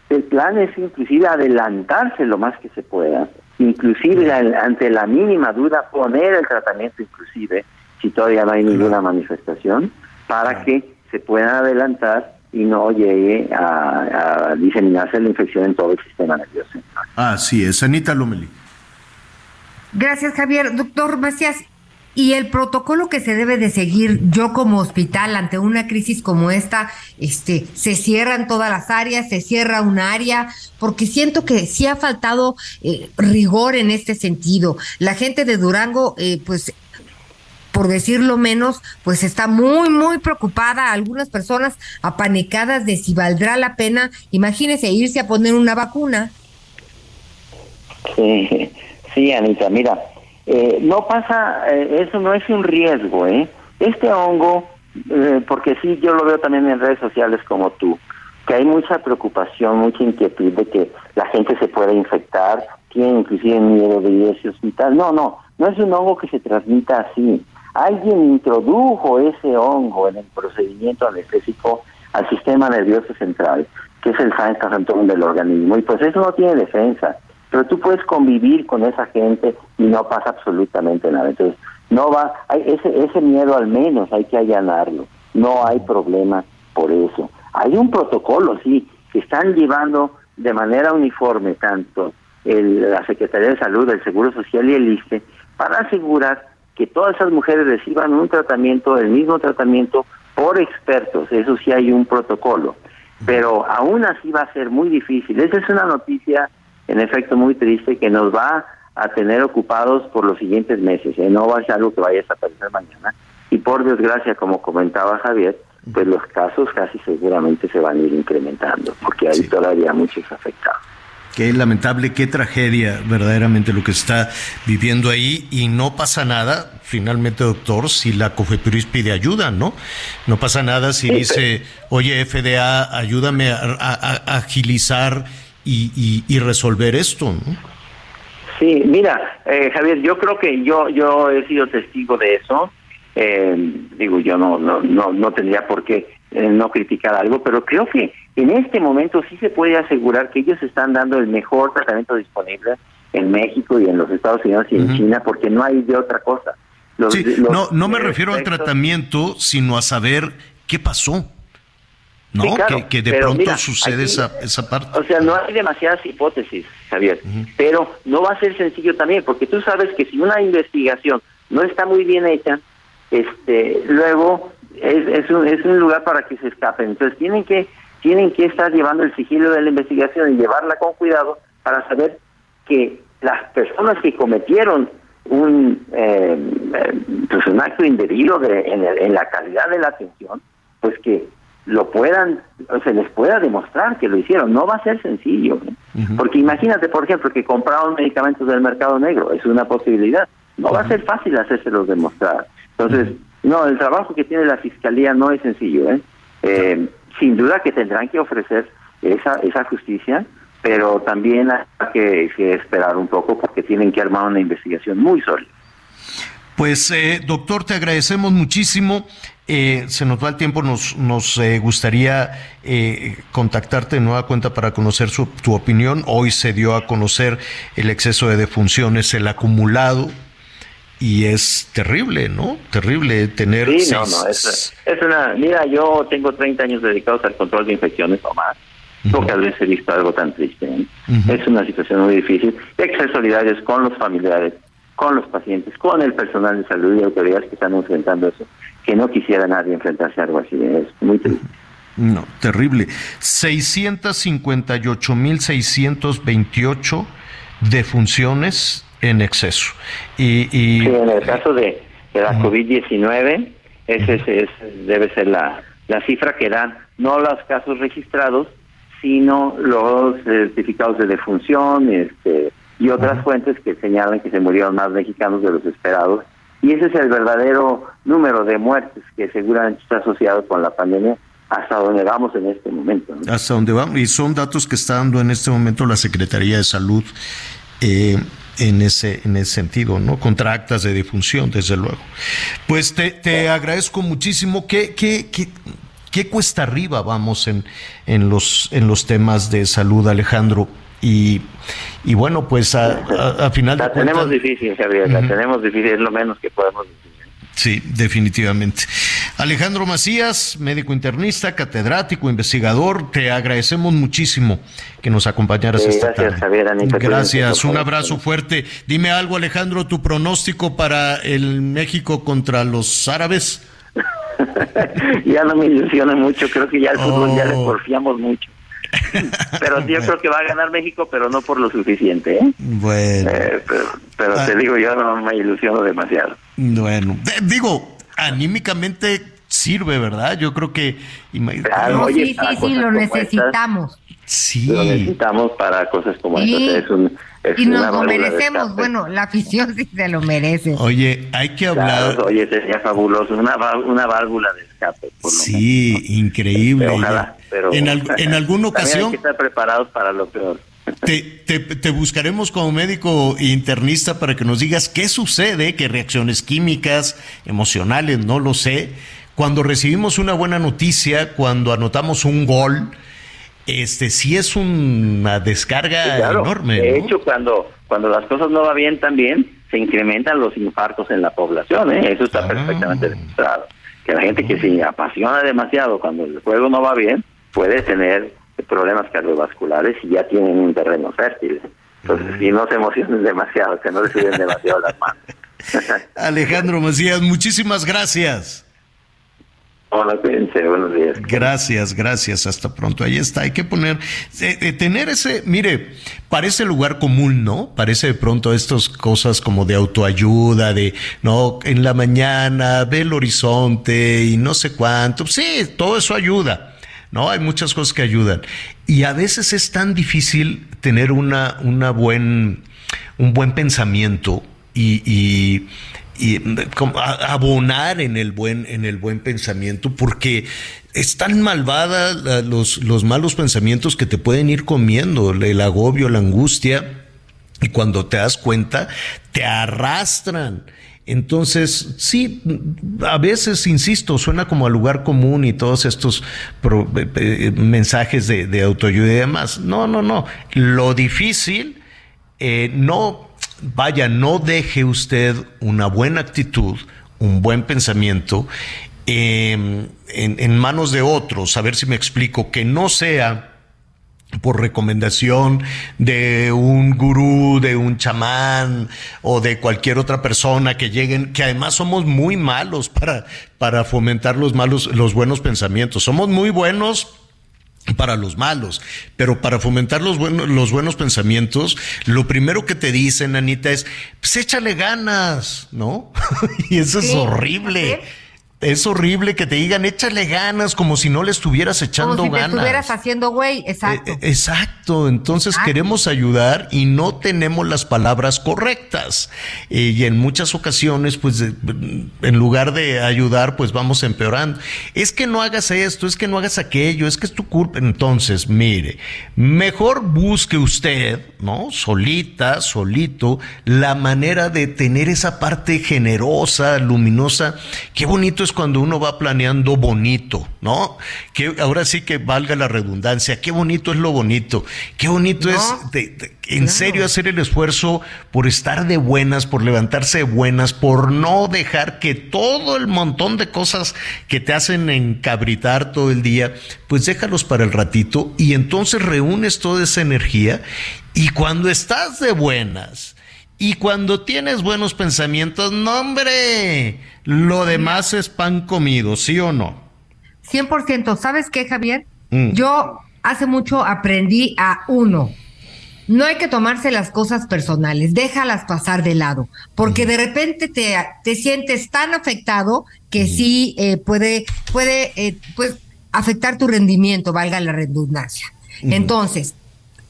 el plan es inclusive adelantarse lo más que se pueda, inclusive ante la mínima duda poner el tratamiento inclusive, si todavía no hay ninguna manifestación, para que se puedan adelantar y no llegue a, a, diseminarse la infección en todo el sistema nervioso. Así es, Anita Lomeli. Gracias, Javier. Doctor Macías, y el protocolo que se debe de seguir yo como hospital ante una crisis como esta, este, se cierran todas las áreas, se cierra un área, porque siento que sí ha faltado eh, rigor en este sentido. La gente de Durango, eh, pues por decirlo menos, pues está muy, muy preocupada. Algunas personas apanicadas de si valdrá la pena, imagínese irse a poner una vacuna. Sí, sí, Anita, mira, eh, no pasa, eh, eso no es un riesgo, ¿eh? Este hongo, eh, porque sí, yo lo veo también en redes sociales como tú, que hay mucha preocupación, mucha inquietud de que la gente se pueda infectar, tiene inclusive miedo de ir a ese hospital. No, no, no es un hongo que se transmita así. Alguien introdujo ese hongo en el procedimiento anestésico al sistema nervioso central, que es el centro del organismo, y pues eso no tiene defensa pero tú puedes convivir con esa gente y no pasa absolutamente nada. Entonces, no va, hay ese, ese miedo al menos hay que allanarlo, no hay problema por eso. Hay un protocolo, sí, que están llevando de manera uniforme tanto el, la Secretaría de Salud, el Seguro Social y el ISTE para asegurar que todas esas mujeres reciban un tratamiento, el mismo tratamiento por expertos, eso sí hay un protocolo, pero aún así va a ser muy difícil. Esa es una noticia en efecto muy triste que nos va a tener ocupados por los siguientes meses. ¿eh? No va a ser algo que vaya a desaparecer mañana. Y por desgracia, como comentaba Javier, pues los casos casi seguramente se van a ir incrementando, porque hay todavía muchos afectados. Qué lamentable, qué tragedia verdaderamente lo que está viviendo ahí y no pasa nada, finalmente doctor, si la COFEPRIS pide ayuda, ¿no? No pasa nada si dice, oye FDA, ayúdame a, a agilizar y, y, resolver esto, ¿no? Sí, mira, eh, Javier, yo creo que yo yo he sido testigo de eso. Eh, digo, yo no no no, no tendría por qué eh, no criticar algo, pero creo que en este momento sí se puede asegurar que ellos están dando el mejor tratamiento disponible en México y en los Estados Unidos y en China, porque no hay de otra cosa. sí, no, no me refiero al tratamiento, sino a saber qué pasó. ¿No? que, de pronto sucede esa, esa parte. O sea, no hay demasiadas hipótesis, Javier, pero no va a ser sencillo también, porque tú sabes que si una investigación no está muy bien hecha, este, luego es, es, un, es un lugar para que se escapen. Entonces tienen que tienen que estar llevando el sigilo de la investigación y llevarla con cuidado para saber que las personas que cometieron un, eh, eh pues un acto indebido de, en, en la calidad de la atención, pues que lo puedan, o se les pueda demostrar que lo hicieron. No va a ser sencillo, ¿eh? porque imagínate, por ejemplo, que compraron medicamentos del mercado negro, es una posibilidad. No va a ser fácil hacérselos demostrar. Entonces, no, el trabajo que tiene la fiscalía no es sencillo. ¿eh? Eh, sin duda que tendrán que ofrecer esa esa justicia, pero también hay que, que esperar un poco porque tienen que armar una investigación muy sólida. Pues, eh, doctor, te agradecemos muchísimo. Eh, se nos va el tiempo, nos, nos eh, gustaría eh, contactarte de nueva cuenta para conocer su, tu opinión. Hoy se dio a conocer el exceso de defunciones, el acumulado, y es terrible, ¿no? Terrible tener... Sí, no, no, es, es, una... Mira, yo tengo 30 años dedicados al control de infecciones o más. Pocas veces he visto algo tan triste. Es una situación muy difícil. Hay que ser solidarios con los familiares, con los pacientes, con el personal de salud y autoridades que están enfrentando eso que no quisiera nadie enfrentarse a algo así. Es muy triste. No, terrible. 658.628 defunciones en exceso. Y, y... en el caso de, la COVID-19, ese, es, debe ser la, la cifra que dan no los casos registrados, sino los certificados de defunción este, y otras fuentes que señalan que se murieron más mexicanos de los esperados y ese es el verdadero número de muertes que seguramente está asociado con la pandemia hasta donde vamos en este momento. Hasta donde vamos, y son datos que está dando en este momento la Secretaría de Salud. Eh, en ese, en ese sentido, ¿no? Contra actas de difunción, desde luego. Pues te, te agradezco muchísimo. ¿Qué, qué, qué, qué cuesta arriba vamos en, en, los, en los temas de salud, Alejandro? Y, y bueno, pues a, a, a final la de cuentas... tenemos difícil, Javier, la tenemos difícil, es lo menos que podemos decir. Sí, definitivamente. Alejandro Macías, médico internista, catedrático, investigador, te agradecemos muchísimo que nos acompañaras Sí, esta gracias, tarde. Javier, Anita, Gracias, un abrazo fuerte. Dime algo, Alejandro, tu pronóstico para el México contra los árabes. ya no me ilusiona mucho, creo que ya el fútbol ya le Oh. porfiamos mucho. Pero yo creo que va a ganar México, pero no por lo suficiente, ¿eh? Bueno, Eh, pero pero Ah. te digo, yo no me ilusiono demasiado. bueno, digo, anímicamente sirve, ¿verdad? Yo creo que Claro, oye, sí, sí, sí, lo estas, necesitamos. sí. Lo necesitamos para cosas como Sí. estas. Es un, es Y nos lo merecemos. Bueno, la afición sí se lo merece. Oye, hay que hablar. Claro, oye, sería fabuloso, una, una válvula de escape. Por lo Sí, increíble. menos. Ojalá, pero en, al- en alguna también hay ocasión que estar preparados para lo peor. te, te- te buscaremos como médico internista para que nos digas qué sucede, qué reacciones químicas, emocionales, no lo sé. Cuando recibimos una buena noticia, cuando anotamos un gol, este sí es una descarga Sí, claro. enorme. De ¿no? hecho, cuando, cuando las cosas no van bien también, se incrementan los infartos en la población. ¿eh? Eso está Ah. perfectamente demostrado. Que la gente que se apasiona demasiado cuando el juego no va bien, puede tener problemas cardiovasculares y ya tienen un terreno fértil. Entonces, si no se emocionen demasiado, que no les suben demasiado las manos. Alejandro Macías, muchísimas gracias. Hola, cuídense, buenos días. Gracias, gracias, hasta pronto. Ahí está, hay que poner, eh, eh, tener ese, mire, parece lugar común, ¿no? Parece de pronto estas cosas como de autoayuda, de, no, en la mañana, ve el horizonte y no sé cuánto. Sí, todo eso ayuda, ¿no? Hay muchas cosas que ayudan. Y a veces es tan difícil tener una, una buen, un buen pensamiento y, y, y abonar en el buen en el buen pensamiento porque es tan los, los malos pensamientos que te pueden ir comiendo el agobio la angustia y cuando te das cuenta te arrastran entonces, sí, a veces, insisto, suena como a lugar común y todos estos eh, eh, mensajes de, de autoayuda y demás. No, no, no. Lo difícil, eh, no, vaya, no deje usted una buena actitud, un buen pensamiento eh, en, en manos de otros. A ver si me explico, que no sea por recomendación de un gurú, de un chamán o de cualquier otra persona que lleguen, que además somos muy malos para, para fomentar los malos, los buenos pensamientos. Somos muy buenos para los malos, pero para fomentar los buenos, los buenos pensamientos, lo primero que te dicen, Anita, es, pues échale ganas, ¿no? y eso es Sí, horrible. Es horrible que te digan, échale ganas, como si no le estuvieras echando Como si te ganas. estuvieras haciendo güey, exacto. Eh, eh, Exacto, entonces Exacto. queremos ayudar y no tenemos las palabras correctas. Eh, y en muchas ocasiones, pues en lugar de ayudar, pues vamos empeorando. Es que no hagas esto, es que no hagas aquello, es que es tu culpa. Entonces, mire, mejor busque usted, ¿no? Solita, solito, la manera de tener esa parte generosa, luminosa. Qué bonito es cuando uno va planeando bonito, ¿no? Que ahora sí que valga la redundancia, qué bonito es lo bonito, qué bonito No, es de- de- en claro. serio hacer el esfuerzo por estar de buenas, por levantarse de buenas, por no dejar que todo el montón de cosas que te hacen encabritar todo el día, pues déjalos para el ratito y entonces reúnes toda esa energía y cuando estás de buenas, y cuando tienes buenos pensamientos, no hombre, lo demás es pan comido, ¿sí o no? 100%. ¿Sabes qué, Javier? Mm. Yo hace mucho aprendí a uno. No hay que tomarse las cosas personales, déjalas pasar de lado, porque de repente te, te sientes tan afectado que sí eh, puede, puede eh, pues, afectar tu rendimiento, valga la redundancia. Entonces,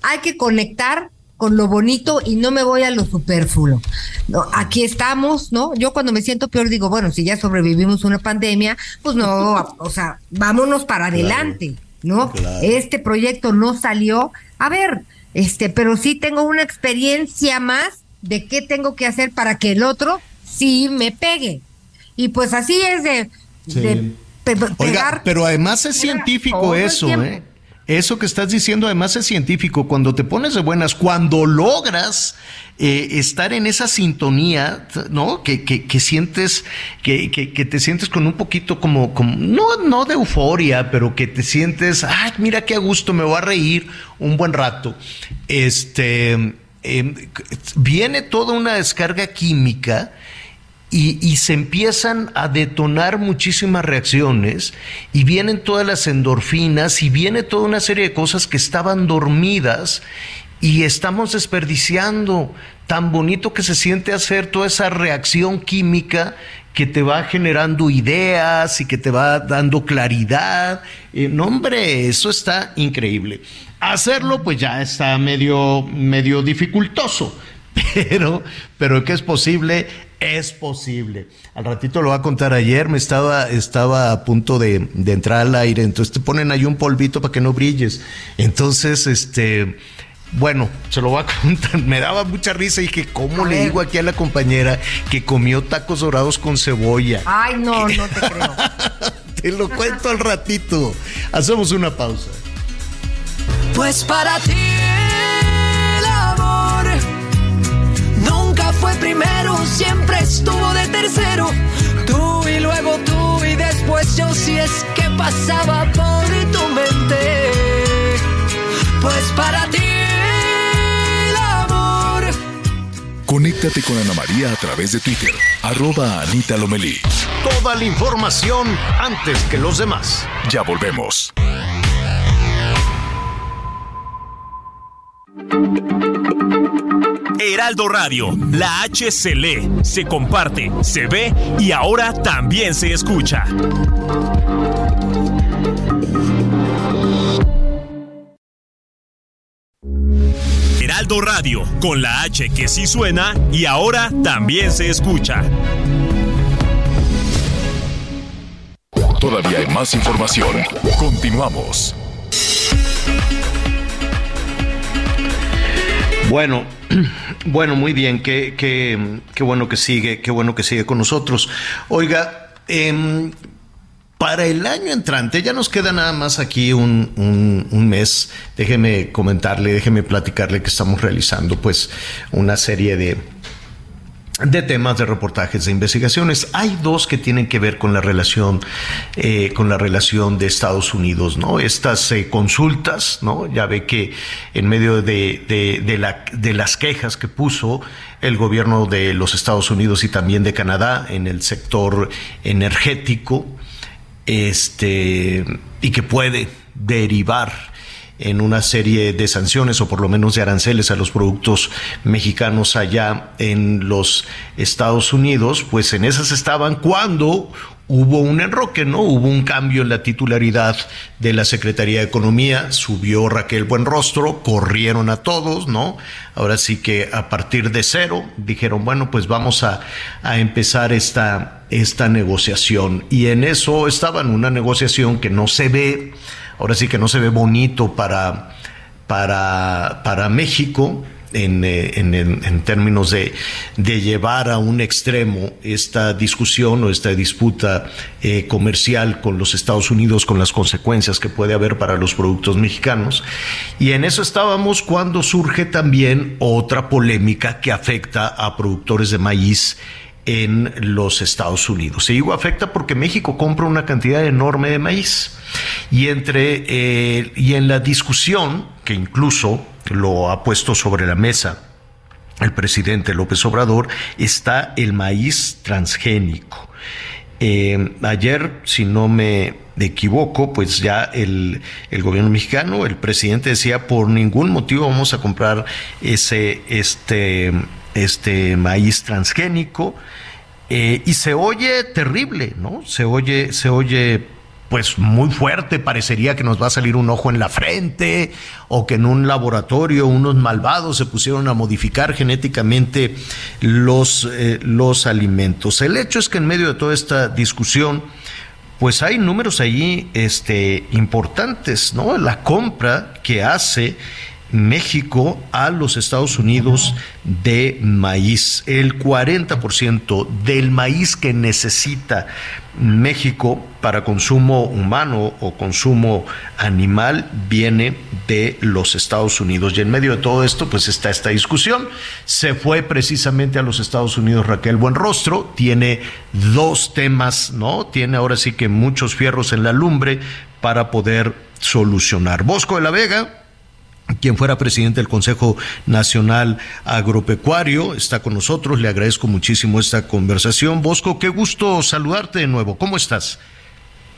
hay que conectar con lo bonito y no me voy a lo superfluo. No, aquí estamos, ¿no? Yo cuando me siento peor digo, bueno, si ya sobrevivimos una pandemia, pues no, o sea, vámonos para adelante, ¿no? Claro. Este proyecto no salió. A ver, este, pero sí tengo una experiencia más de qué tengo que hacer para que el otro sí me pegue. Y pues así es de, Sí. de pe- Oiga, pegar. pero además es científico eso. ¿eh? Eso que estás diciendo además es científico. Cuando te pones de buenas, cuando logras eh, estar en esa sintonía, ¿no? Que, que, que sientes, que, que, te sientes con un poquito como, como no, no de euforia, pero que te sientes, ay, mira qué a gusto, me voy a reír un buen rato. Este, eh, viene toda una descarga química y, y se empiezan a detonar muchísimas reacciones y vienen todas las endorfinas y viene toda una serie de cosas que estaban dormidas y estamos desperdiciando tan bonito que se siente hacer toda esa reacción química que te va generando ideas y que te va dando claridad. Eh, no, hombre, eso está increíble. Hacerlo, pues ya está medio, medio dificultoso, pero, pero que es posible, es posible. Al ratito lo va a contar ayer, me estaba, estaba a punto de, de entrar al aire, entonces te ponen ahí un polvito para que no brilles. Entonces, este, bueno, se lo voy a contar. Me daba mucha risa y dije, ¿cómo A le ver. digo aquí a la compañera que comió tacos dorados con cebolla? Ay, no, no te creo. Te lo cuento al ratito. Hacemos una pausa. Pues para ti el amor fue primero, siempre estuvo de tercero. Tú y luego tú y después yo si es que pasaba por tu mente. Pues para ti el amor Conéctate con Ana María a través de Twitter, arroba Anita Lomelí. Toda la información antes que los demás. Ya volvemos. Heraldo Radio, la H se lee, se comparte, se ve y ahora también se escucha. Heraldo Radio, con la H que sí suena y ahora también se escucha. Todavía hay más información. Continuamos. Bueno, bueno, muy bien, qué, qué, qué bueno que sigue, qué bueno que sigue con nosotros. Oiga, em, para el año entrante, ya nos queda nada más aquí un, un- un mes. Déjeme comentarle, déjeme platicarle que estamos realizando pues una serie de, de temas, de reportajes, de investigaciones. Hay dos que tienen que ver con la relación, eh, con la relación de Estados Unidos, ¿no? Estas eh, consultas, ¿no? Ya ve que en medio de, de- de la- de las quejas que puso el gobierno de los Estados Unidos y también de Canadá en el sector energético, este, y que puede derivar en una serie de sanciones o por lo menos de aranceles a los productos mexicanos allá en los Estados Unidos, pues en esas estaban cuando hubo un enroque, ¿no? Hubo un cambio en la titularidad de la Secretaría de Economía, subió Raquel Buenrostro, corrieron a todos, ¿no? Ahora sí que a partir de cero dijeron, bueno, pues vamos a, a empezar esta, esta negociación. Y en eso estaban, una negociación que no se ve, ahora sí que no se ve bonito para, para, para México. En, eh, en- en- en términos de, de llevar a un extremo esta discusión o esta disputa eh, comercial con los Estados Unidos, con las consecuencias que puede haber para los productos mexicanos. Y en eso estábamos cuando surge también otra polémica que afecta a productores de maíz en los Estados Unidos. Y digo afecta porque México compra una cantidad enorme de maíz. Y entre eh, y en la discusión, que incluso lo ha puesto sobre la mesa el presidente López Obrador, está el maíz transgénico. Eh, ayer, si no me equivoco, pues ya el, el gobierno mexicano, el presidente decía, por ningún motivo vamos a comprar ese, este, este maíz transgénico. Eh, y se oye terrible, ¿no? Se oye, se oye pues muy fuerte, parecería que nos va a salir un ojo en la frente o que en un laboratorio unos malvados se pusieron a modificar genéticamente los, eh, los alimentos. El hecho es que en medio de toda esta discusión, pues hay números allí este, importantes, ¿no? La compra que hace México a los Estados Unidos de maíz. El 40% del maíz que necesita México para consumo humano o consumo animal viene de los Estados Unidos. Y en medio de todo esto, pues está esta discusión. Se fue precisamente a los Estados Unidos Raquel Buenrostro, tiene dos temas, ¿no? Tiene ahora sí que muchos fierros en la lumbre para poder solucionar. Bosco de la Vega, quien fuera presidente del Consejo Nacional Agropecuario, está con nosotros. Le agradezco muchísimo esta conversación. Bosco, qué gusto saludarte de nuevo. ¿Cómo estás?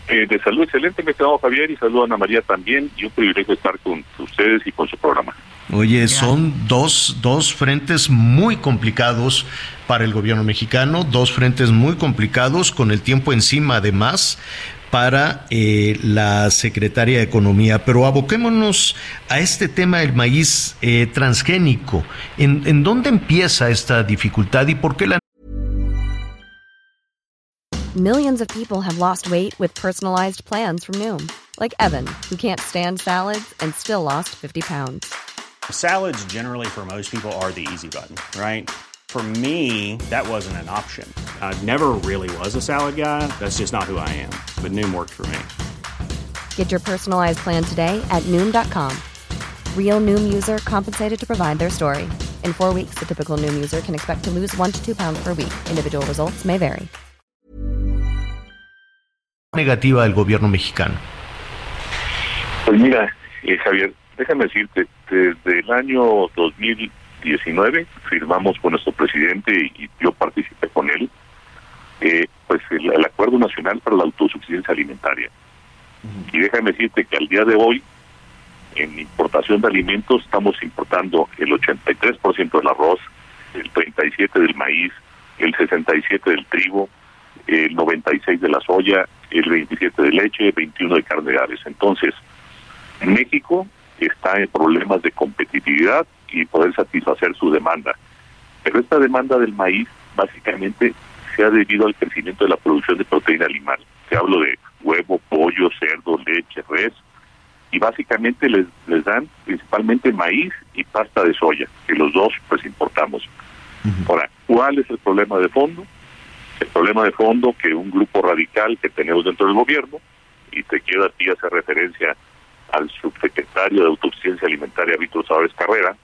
Eh, de salud excelente, me llamo Javier y saludo a Ana María también y un privilegio estar con ustedes y con su programa. Oye, son dos, dos frentes muy complicados para el gobierno mexicano, dos frentes muy complicados con el tiempo encima además para eh, la secretaria de Economía. Pero aboquémonos a este tema del maíz eh, transgénico. ¿En, ¿En dónde empieza esta dificultad y por qué la... Millions of people have lost weight with personalized plans from Noom, like Evan, who can't stand salads and still lost 50 pounds. Salads, generally, for most people, are the easy button, right? For me, that wasn't an option. I never really was a salad guy. That's just not who I am. But Noom worked for me. Get your personalized plan today at Noom.com. Real Noom user compensated to provide their story. In four weeks, the typical Noom user can expect to lose one to two pounds per week. Individual results may vary. Negativa del gobierno mexicano. Pues mira, eh, Javier, déjame decirte, desde el año 2019 firmamos con nuestro presidente y yo participé con él, eh, pues el, el, Acuerdo Nacional para la Autosuficiencia Alimentaria. Y déjame decirte que al día de hoy, en importación de alimentos, estamos importando el 83% del arroz, el 37% del maíz, el 67% del trigo, el 96% de la soya, el 27% de leche, 21% de carne de aves. Entonces, México está en problemas de competitividad y poder satisfacer su demanda. Pero esta demanda del maíz básicamente se ha debido al crecimiento de la producción de proteína animal. Se hablo de huevo, pollo, cerdo, leche, res, y básicamente les, les dan principalmente maíz y pasta de soya, que los dos pues importamos. Ahora, ¿cuál es el problema de fondo? El problema de fondo que un grupo radical que tenemos dentro del gobierno, y te quiero a ti hacer referencia al subsecretario de Autosuficiencia Alimentaria, Víctor Sabres Carrera,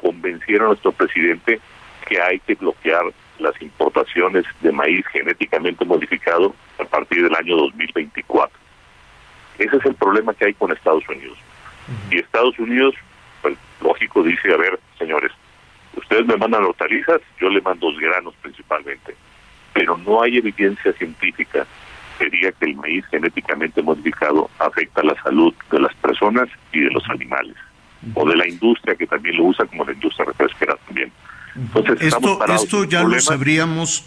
convencieron a nuestro presidente que hay que bloquear las importaciones de maíz genéticamente modificado a partir del año 2024. Ese es el problema que hay con Estados Unidos. Y Estados Unidos, pues lógico, dice, a ver, señores, ustedes me mandan hortalizas, yo le mando granos principalmente, pero no hay evidencia científica que diga que el maíz genéticamente modificado afecta la salud de las personas y de los animales, o de la industria que también lo usa como la industria refresquera también. Entonces, esto, esto ya lo sabríamos,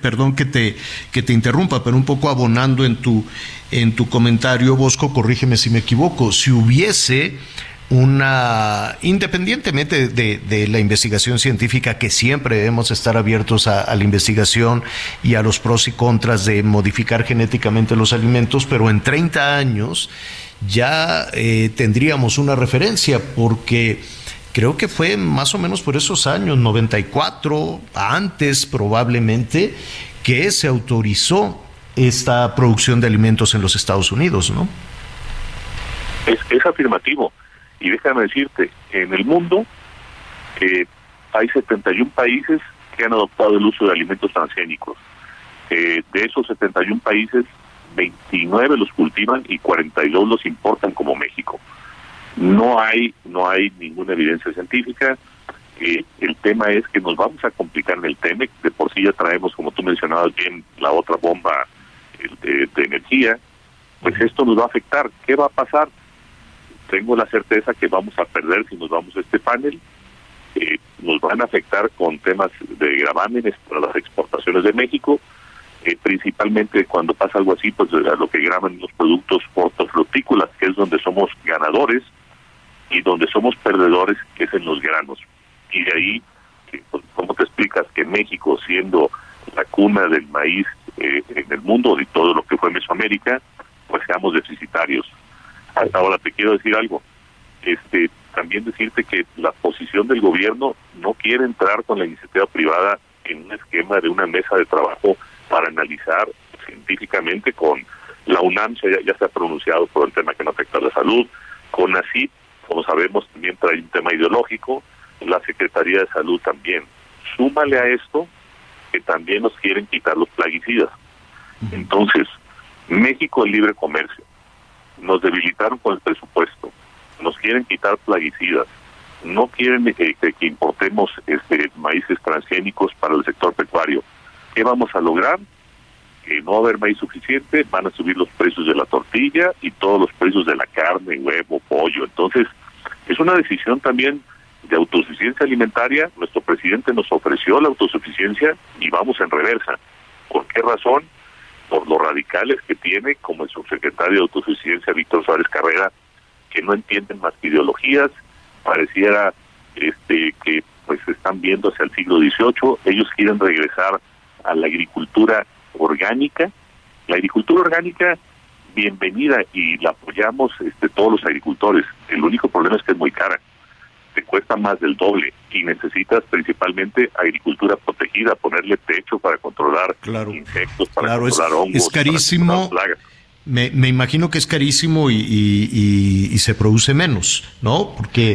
perdón que te, que te interrumpa, pero un poco abonando en tu, en tu comentario, Bosco, corrígeme si me equivoco, si hubiese una, independientemente de, de, la investigación científica, que siempre debemos estar abiertos a, a, la investigación y a los pros y contras de modificar genéticamente los alimentos, pero en 30 años ya eh, tendríamos una referencia, porque creo que fue más o menos por esos años, 94, antes probablemente, que se autorizó esta producción de alimentos en los Estados Unidos, ¿no? Es, es afirmativo. Y déjame decirte, en el mundo eh, hay 71 países que han adoptado el uso de alimentos transgénicos. Eh, de esos 71 países, 29 los cultivan y 42 los importan como México. No hay, no hay ninguna evidencia científica. Eh, el tema es que nos vamos a complicar en el TEMEC. De por sí ya traemos, como tú mencionabas bien, la otra bomba de, de energía. Pues esto nos va a afectar. ¿Qué va a pasar? Tengo la certeza que vamos a perder si nos vamos a este panel. Eh, nos van a afectar con temas de gravámenes para las exportaciones de México. Eh, principalmente cuando pasa algo así, pues a lo que graban los productos hortofrutícolas, que es donde somos ganadores, y donde somos perdedores, que es en los granos. Y de ahí, pues, ¿cómo te explicas que México, siendo la cuna del maíz eh, en el mundo, de todo lo que fue Mesoamérica, pues seamos deficitarios? Ahora te quiero decir algo. Este, también decirte que la posición del gobierno no quiere entrar con la iniciativa privada en un esquema de una mesa de trabajo para analizar científicamente con la UNAM ya, ya se ha pronunciado por el tema que no afecta a la salud, con ACIP, como sabemos, también trae un tema ideológico, la Secretaría de Salud también. Súmale a esto que también nos quieren quitar los plaguicidas. Entonces, México el libre comercio, nos debilitaron con el presupuesto, nos quieren quitar plaguicidas, no quieren eh, que, que importemos este maíces transgénicos para el sector pecuario. ¿Qué vamos a lograr? Que no va a haber maíz suficiente, van a subir los precios de la tortilla y todos los precios de la carne, huevo, pollo. Entonces, es una decisión también de autosuficiencia alimentaria. Nuestro presidente nos ofreció la autosuficiencia y vamos en reversa. ¿Por qué razón? Por los radicales que tiene, como el subsecretario de autosuficiencia, Víctor Suárez Carrera, que no entienden más que ideologías, pareciera este que pues están viendo hacia el siglo XVIII, ellos quieren regresar a la agricultura orgánica. La agricultura orgánica, bienvenida y la apoyamos este, todos los agricultores. El único problema es que es muy cara. Te cuesta más del doble y necesitas principalmente agricultura protegida, ponerle techo para controlar insectos, para Claro, es, controlar hongos. es carísimo. Me, me imagino que es carísimo y, y- y- y se produce menos, ¿no? Porque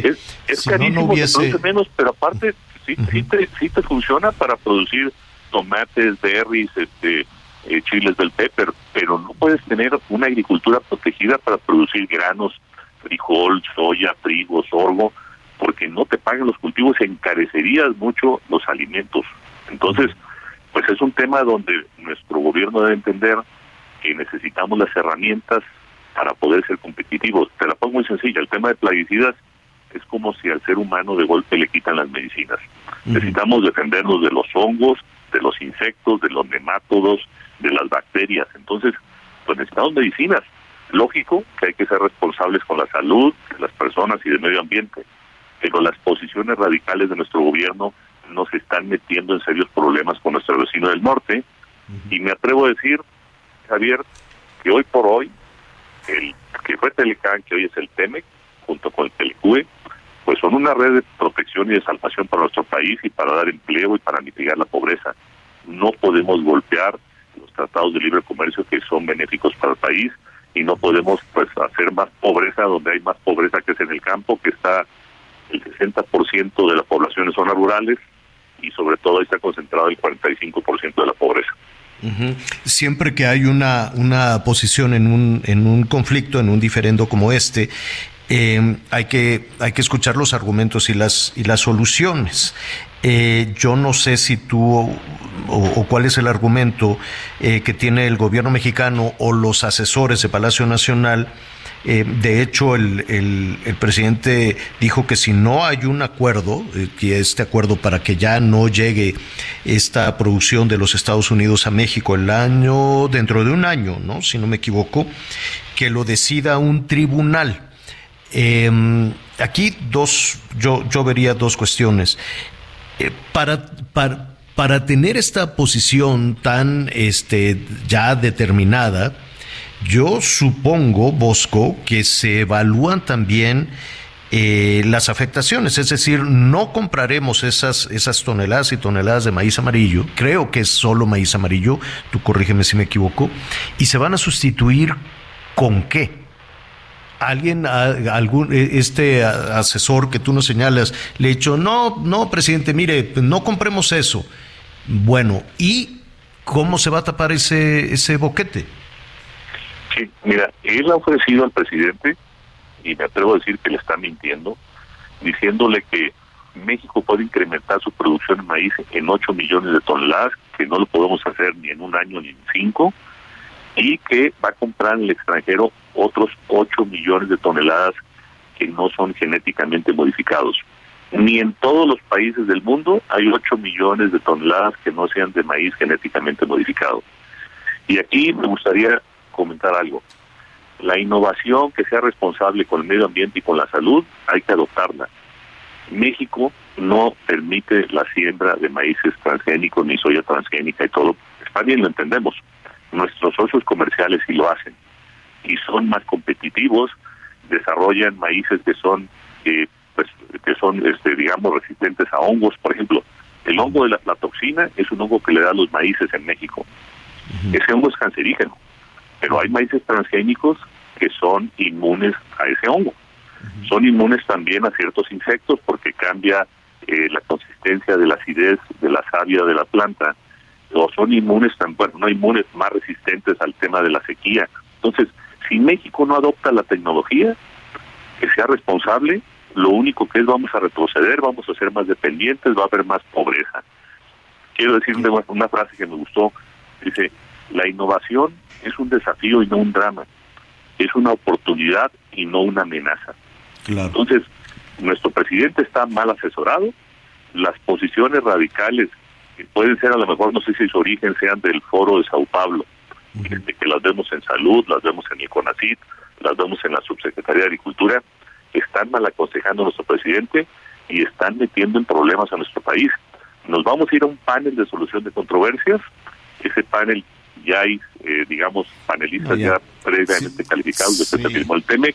Es si carísimo, no se hubiese... produce menos, pero aparte sí, sí, te, sí te funciona para producir tomates, berries, este, eh, chiles del pepper, pero no puedes tener una agricultura protegida para producir granos, frijol, soya, trigo, sorgo, porque no te pagan los cultivos, encarecerías mucho los alimentos. Entonces, pues es un tema donde nuestro gobierno debe entender que necesitamos las herramientas para poder ser competitivos. Te la pongo muy sencilla, el tema de plaguicidas es como si al ser humano de golpe le quitan las medicinas. Necesitamos defendernos de los hongos, de los insectos, de los nemátodos, de las bacterias. Entonces, pues necesitamos medicinas. Lógico que hay que ser responsables con la salud de las personas y del medio ambiente, pero las posiciones radicales de nuestro gobierno nos están metiendo en serios problemas con nuestro vecino del norte. Y me atrevo a decir, Javier, que hoy por hoy, el que fue Telecán, que hoy es el TEMEC, junto con el Telecue, pues son una red de protección y de salvación para nuestro país y para dar empleo y para mitigar la pobreza. No podemos golpear los tratados de libre comercio que son benéficos para el país y no podemos pues hacer más pobreza donde hay más pobreza que es en el campo, que está el 60% de la población en rurales y sobre todo ahí está concentrado el 45% de la pobreza. Siempre que hay una, una posición en un, en un conflicto, en un diferendo como este, eh, hay, que, hay que escuchar los argumentos y las, y las soluciones. Eh, yo no sé si tú o, cuál es el argumento eh, que tiene el gobierno mexicano o los asesores de Palacio Nacional. Eh, de hecho, el, el- presidente dijo que si no hay un acuerdo, eh, que este acuerdo para que ya no llegue esta producción de los Estados Unidos a México el año, dentro de un año, ¿no? Si no me equivoco, que lo decida un tribunal. Eh, aquí dos, yo, yo vería dos cuestiones. Eh, para, para, para tener esta posición tan este, ya determinada, yo supongo, Bosco, que se evalúan también eh, las afectaciones, es decir, no compraremos esas, esas toneladas y toneladas de maíz amarillo, creo que es solo maíz amarillo, tú corrígeme si me equivoco, y se van a sustituir con qué? Alguien, algún, eh, este asesor que tú nos señalas, le ha dicho, no, no, presidente, mire, no compremos eso. Bueno, ¿y cómo se va a tapar ese, ese boquete? Sí, mira, él ha ofrecido al presidente, y me atrevo a decir que le está mintiendo, diciéndole que México puede incrementar su producción de maíz en 8 millones de toneladas, que no lo podemos hacer ni en un año ni en cinco, y que va a comprar en el extranjero otros 8 millones de toneladas que no son genéticamente modificados. Ni en todos los países del mundo hay 8 millones de toneladas que no sean de maíz genéticamente modificado. Y aquí me gustaría comentar algo. La innovación que sea responsable con el medio ambiente y con la salud, hay que adoptarla. México no permite la siembra de maíces transgénicos ni soya transgénica y todo. Está bien, lo entendemos. Nuestros socios comerciales sí lo hacen y son más competitivos, desarrollan maíces que son eh, pues que son, este, digamos, resistentes a hongos. Por ejemplo, el hongo de la aflatoxina es un hongo que le da a los maíces en México. Ese hongo es cancerígeno, pero hay maíces transgénicos que son inmunes a ese hongo. Son inmunes también a ciertos insectos porque cambia eh, la consistencia de la acidez de la savia de la planta. O son inmunes, tan, bueno, no inmunes, más resistentes al tema de la sequía. Entonces, si México no adopta la tecnología, que sea responsable, lo único que es vamos a retroceder, vamos a ser más dependientes, va a haber más pobreza. Quiero decir una frase que me gustó, dice, la innovación es un desafío y no un drama, es una oportunidad y no una amenaza. Entonces, nuestro presidente está mal asesorado, las posiciones radicales, que pueden ser a lo mejor, no sé si su origen sean del foro de Sao Paulo, este, que las vemos en salud, las vemos en ICONACIT, las vemos en la subsecretaría de Agricultura, están mal aconsejando a nuestro presidente y están metiendo en problemas a nuestro país. Nos vamos a ir a un panel de solución de controversias. Ese panel ya hay, eh, digamos, panelistas Ah, ya, previamente calificados, después sí. mismo el TEMEC,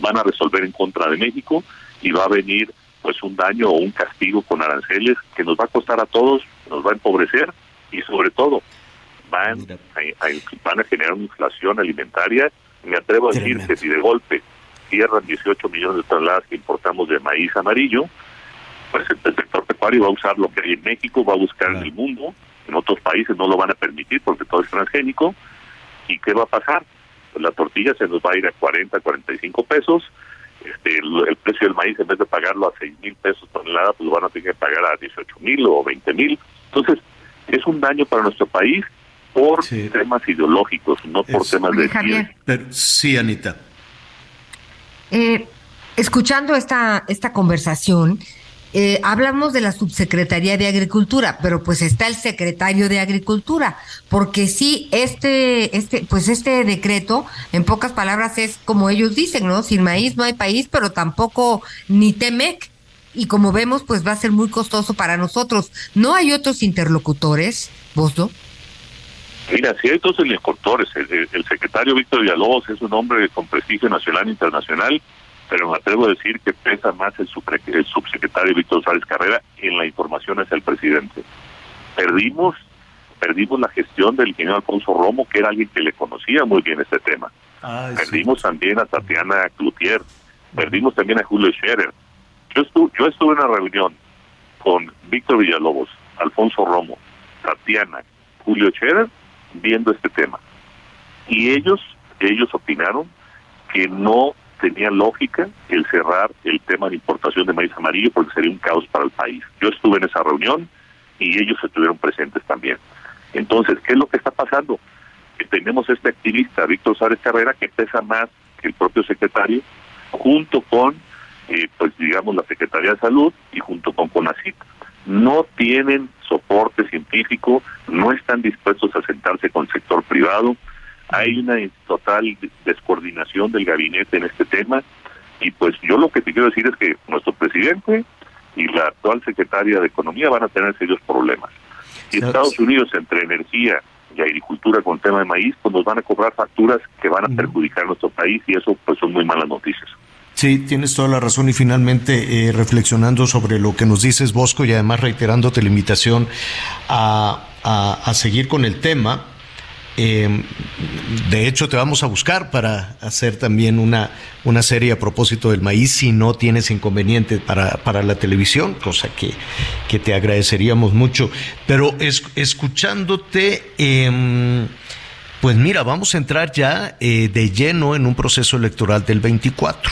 van a resolver en contra de México y va a venir pues un daño o un castigo con aranceles que nos va a costar a todos, nos va a empobrecer y sobre todo van a, a- van a generar una inflación alimentaria. Me atrevo a decir que si de golpe cierran 18 millones de toneladas que importamos de maíz amarillo, pues el sector pecuario va a usar lo que hay en México, va a buscar en el mundo, en otros países no lo van a permitir porque todo es transgénico. ¿Y qué va a pasar? Pues la tortilla se nos va a ir a 40, 45 pesos. Este, el, el precio del maíz, en vez de pagarlo a 6 mil pesos tonelada, pues lo van a tener que pagar a 18 mil o 20 mil. Entonces, es un daño para nuestro país por temas ideológicos, no por temas de... Javier. Pero, sí, Anita. Eh, escuchando esta, esta conversación, eh, hablamos de la subsecretaría de Agricultura, pero pues está el secretario de Agricultura, porque sí, este, este, pues este decreto, en pocas palabras, es como ellos dicen, ¿no? Sin maíz no hay país, pero tampoco ni Temec. Y como vemos, pues va a ser muy costoso para nosotros. ¿No hay otros interlocutores, Bosdo? Mira, si hay dos electores, el, el- el secretario Víctor Villalobos es un hombre con prestigio nacional e internacional, pero me atrevo a decir que pesa más el, supre- el subsecretario Víctor Sárez Carrera en la información hacia el presidente. Perdimos, perdimos la gestión del ingeniero Alfonso Romo, que era alguien que le conocía muy bien este tema. Perdimos también a Tatiana Cloutier, perdimos también a Julio Scherer. Yo estuve, yo estuve en una reunión con Víctor Villalobos, Alfonso Romo, Tatiana, Julio Scherer, viendo este tema. Y ellos, ellos opinaron que no tenía lógica el cerrar el tema de importación de maíz amarillo porque sería un caos para el país. Yo estuve en esa reunión y ellos estuvieron presentes también. Entonces, ¿qué es lo que está pasando? Que tenemos este activista, Víctor Sárez Carrera, que pesa más que el propio secretario, junto con, eh, pues digamos, la Secretaría de Salud y junto con CONACYT. No tienen soporte científico, no están dispuestos a sentarse con el sector privado. Hay una total descoordinación del gabinete en este tema. Y pues yo lo que te quiero decir es que nuestro presidente y la actual secretaria de Economía van a tener serios problemas. Y Estados Unidos, entre energía y agricultura con tema de maíz, pues nos van a cobrar facturas que van a perjudicar a nuestro país y eso pues son muy malas noticias. Sí, tienes toda la razón y finalmente eh, reflexionando sobre lo que nos dices, Bosco, y además reiterándote la invitación a, a- a seguir con el tema. eh, de hecho, te vamos a buscar para hacer también una, una serie a propósito del maíz si no tienes inconveniente para, para la televisión, cosa que, que te agradeceríamos mucho. Pero es- escuchándote... em, pues mira, vamos a entrar ya eh, de lleno en un proceso electoral del 24.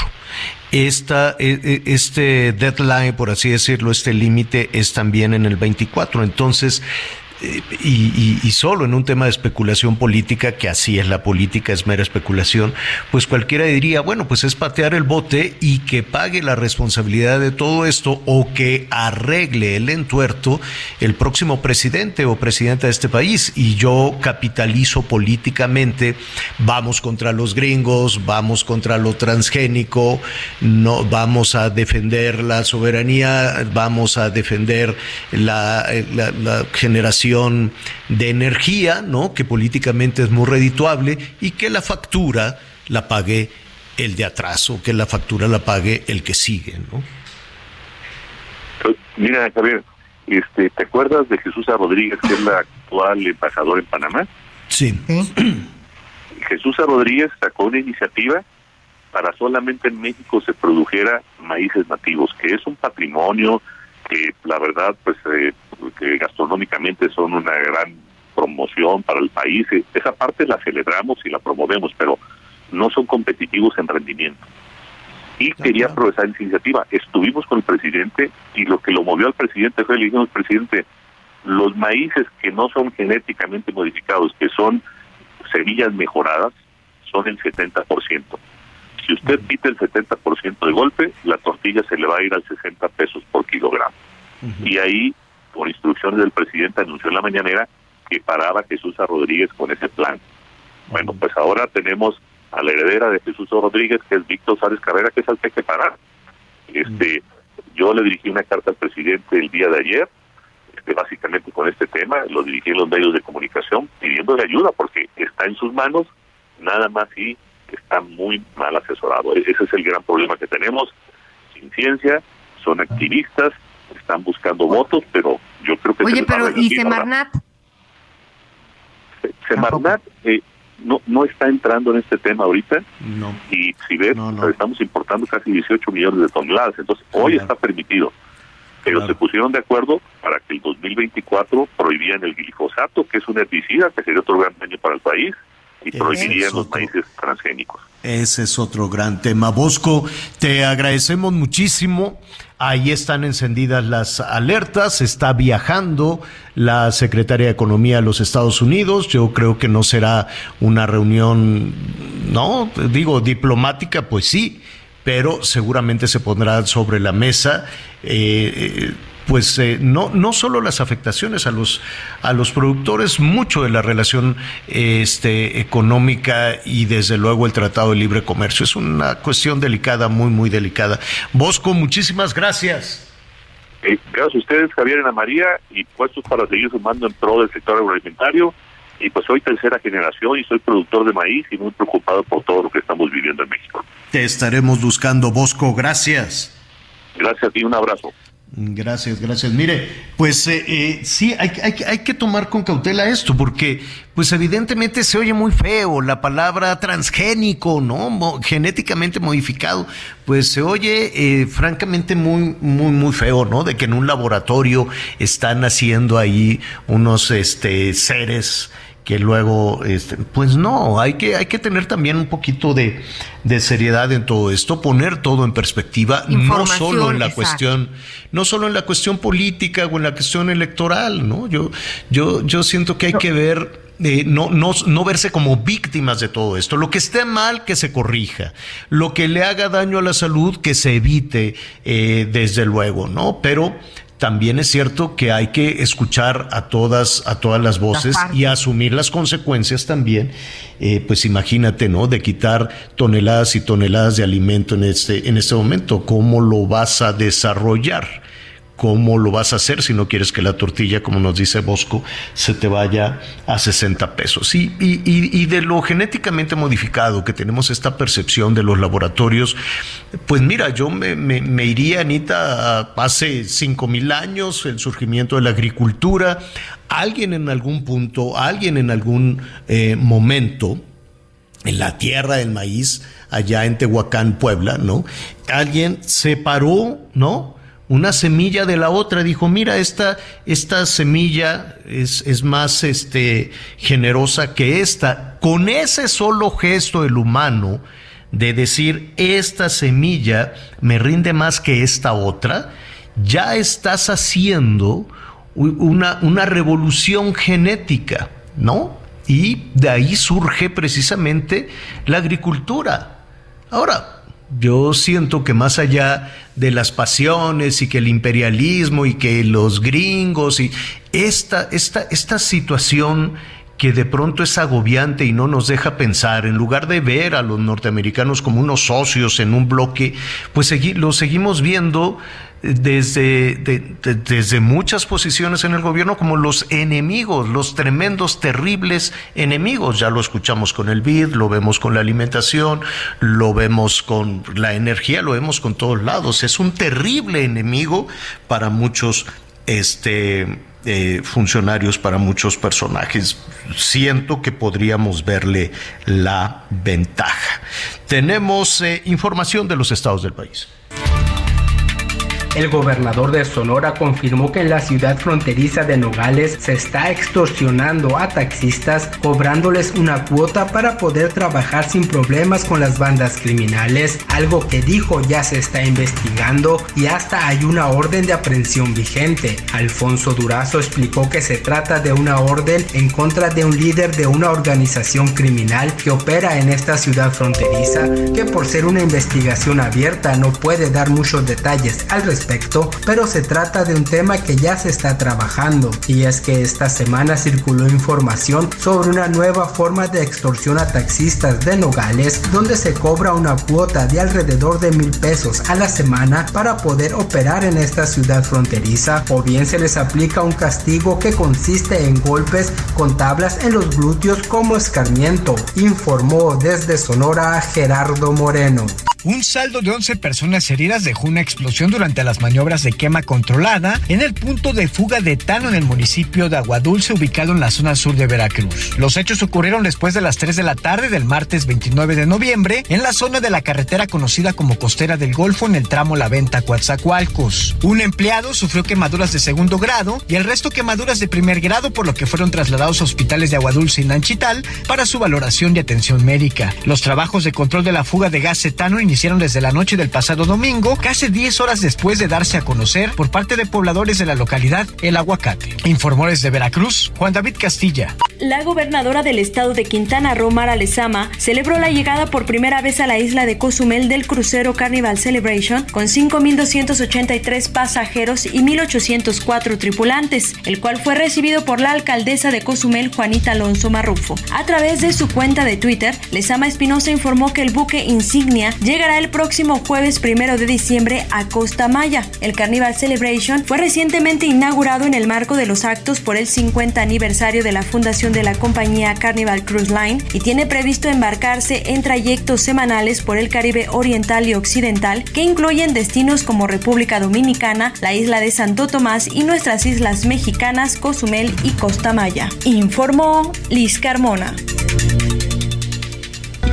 Esta, eh, eh, este deadline, por así decirlo, este límite es también en el 24. Entonces, y, solo en un tema de especulación política, que así es la política, es mera especulación, pues cualquiera diría, bueno, pues es patear el bote y que pague la responsabilidad de todo esto o que arregle el entuerto el próximo presidente o presidenta de este país. Y yo capitalizo políticamente, vamos contra los gringos, vamos contra lo transgénico, no vamos a defender la soberanía, vamos a defender la, la generación de energía, ¿no? Que políticamente es muy redituable y que la factura la pague el de atrás o que la factura la pague el que sigue, ¿no? Mira, Javier, este, ¿te acuerdas de Jesús A. Rodríguez, que es la actual embajador en Panamá? Sí. Jesús A. Rodríguez sacó una iniciativa para solamente en México se produjera maíces nativos, que es un patrimonio que la verdad, pues, eh, que gastronómicamente son una gran promoción para el país. Esa parte la celebramos y la promovemos, pero no son competitivos en rendimiento. Y quería aprovechar esa iniciativa. Estuvimos con el presidente y lo que lo movió al presidente fue le dijimos, presidente, los maíces que no son genéticamente modificados, que son semillas mejoradas, son el 70%. Si usted pide el 70% de golpe, la tortilla se le va a ir al 60 pesos por kilogramo. Y ahí, por instrucciones del presidente, anunció en la mañanera que paraba Jesús Rodríguez con ese plan. Bueno, pues ahora tenemos a la heredera de Jesús Rodríguez, que es Víctor Sárez Carrera, que es al que hay que parar. Este, yo le dirigí una carta al presidente el día de ayer, este, básicamente con este tema, lo dirigí en los medios de comunicación pidiéndole ayuda porque está en sus manos, nada más y está muy mal asesorado. E-, ese es el gran problema que tenemos, sin ciencia, son activistas, están buscando votos, pero yo creo que... Oye, pero ¿y Semarnat? Semarnat eh, no no está entrando en este tema ahorita. No. Y si ves, estamos importando casi 18 millones de toneladas. Entonces, hoy está permitido. Pero se pusieron de acuerdo para que el 2024 prohibían el glifosato, que es un herbicida que sería otro gran daño para el país, y prohibirían los maíces transgénicos. Ese es otro gran tema. Bosco, te agradecemos muchísimo. Ahí están encendidas las alertas. Está viajando la secretaria de Economía a los Estados Unidos. Yo creo que no será una reunión, no, digo, diplomática, pues sí, pero seguramente se pondrá sobre la mesa. Eh, eh, pues eh, no, no solo las afectaciones a los, a los productores, mucho de la relación este, económica y desde luego el Tratado de Libre Comercio. Es una cuestión delicada, muy, muy delicada. Bosco, muchísimas gracias. Eh, gracias a ustedes, Javier y Ana María, y puestos para seguir sumando en pro del sector agroalimentario. Y pues soy tercera generación y soy productor de maíz y muy preocupado por todo lo que estamos viviendo en México. Te estaremos buscando, Bosco. Gracias. Gracias a ti, un abrazo. Gracias, gracias. Mire, pues eh, eh, sí, hay, que tomar con cautela esto, porque pues evidentemente se oye muy feo la palabra transgénico, ¿no? genéticamente modificado, pues se oye eh, francamente muy, muy, muy feo, ¿no? De que en un laboratorio están haciendo ahí unos este, seres que luego, este, pues no, hay que, hay que tener también un poquito de, seriedad en todo esto, poner todo en perspectiva, no solo en la cuestión, no solo en la cuestión política o en la cuestión electoral, ¿no? Yo, yo, yo siento que hay que ver eh, no, no, no, verse como víctimas de todo esto. Lo que esté mal, que se corrija. Lo que le haga daño a la salud, que se evite, eh, desde luego, ¿no? Pero también es cierto que hay que escuchar a todas, a todas las voces y asumir las consecuencias también. Eh, pues imagínate, ¿no? De quitar toneladas y toneladas de alimento en este, en este momento. ¿Cómo lo vas a desarrollar? Cómo lo vas a hacer si no quieres que la tortilla, como nos dice Bosco, se te vaya a 60 pesos. Y, y, de lo genéticamente modificado, que tenemos esta percepción de los laboratorios, pues mira, yo me, iría, Anita, hace 5 mil años, el surgimiento de la agricultura, alguien en algún punto, alguien en algún eh, momento, en la tierra del maíz, allá en Tehuacán, Puebla, ¿no? Alguien separó, ¿no? Una semilla de la otra. Dijo, mira, esta, esta semilla es, es, más este, generosa que esta. Con ese solo gesto del humano de decir, esta semilla me rinde más que esta otra, ya estás haciendo una, una revolución genética, ¿no? Y de ahí surge precisamente la agricultura. Ahora, yo siento que más allá de las pasiones y que el imperialismo y que los gringos y esta, esta, esta situación que de pronto es agobiante y no nos deja pensar, en lugar de ver a los norteamericanos como unos socios en un bloque, pues lo seguimos viendo desde, desde muchas posiciones en el gobierno como los enemigos, los tremendos, terribles enemigos. Ya lo escuchamos con el BID, lo vemos con la alimentación, lo vemos con la energía, lo vemos con todos lados. Es un terrible enemigo para muchos este, eh, funcionarios, para muchos personajes. Siento que podríamos verle la ventaja. Tenemos eh, información de los estados del país. El gobernador de Sonora confirmó que en la ciudad fronteriza de Nogales se está extorsionando a taxistas cobrándoles una cuota para poder trabajar sin problemas con las bandas criminales, algo que dijo ya se está investigando y hasta hay una orden de aprehensión vigente. Alfonso Durazo explicó que se trata de una orden en contra de un líder de una organización criminal que opera en esta ciudad fronteriza, que por ser una investigación abierta no puede dar muchos detalles al respecto pero se trata de un tema que ya se está trabajando y es que esta semana circuló información sobre una nueva forma de extorsión a taxistas de Nogales donde se cobra una cuota de alrededor de mil pesos a la semana para poder operar en esta ciudad fronteriza o bien se les aplica un castigo que consiste en golpes con tablas en los glúteos como escarmiento, informó desde Sonora Gerardo Moreno. Un saldo de 11 personas heridas dejó una explosión durante las maniobras de quema controlada en el punto de fuga de etano en el municipio de Aguadulce, ubicado en la zona sur de Veracruz. Los hechos ocurrieron después de las 3 de la tarde del martes 29 de noviembre en la zona de la carretera conocida como Costera del Golfo en el tramo La Venta Coatzacoalcos. Un empleado sufrió quemaduras de segundo grado y el resto quemaduras de primer grado, por lo que fueron trasladados a hospitales de Aguadulce y Nanchital para su valoración y atención médica. Los trabajos de control de la fuga de gas etano iniciaron desde la noche del pasado domingo, casi 10 horas después de darse a conocer por parte de pobladores de la localidad El Aguacate. Informó desde Veracruz, Juan David Castilla. La gobernadora del estado de Quintana Roo, Mara Lezama, celebró la llegada por primera vez a la isla de Cozumel del crucero Carnival Celebration con 5.283 pasajeros y 1.804 tripulantes, el cual fue recibido por la alcaldesa de Cozumel, Juanita Alonso Marrufo. A través de su cuenta de Twitter, Lezama Espinosa informó que el buque insignia llegará el próximo jueves primero de diciembre a Costa Maya. El Carnival Celebration fue recientemente inaugurado en el marco de los actos por el 50 aniversario de la fundación de la compañía Carnival Cruise Line y tiene previsto embarcarse en trayectos semanales por el Caribe Oriental y Occidental que incluyen destinos como República Dominicana, la isla de Santo Tomás y nuestras islas mexicanas Cozumel y Costa Maya. Informó Liz Carmona.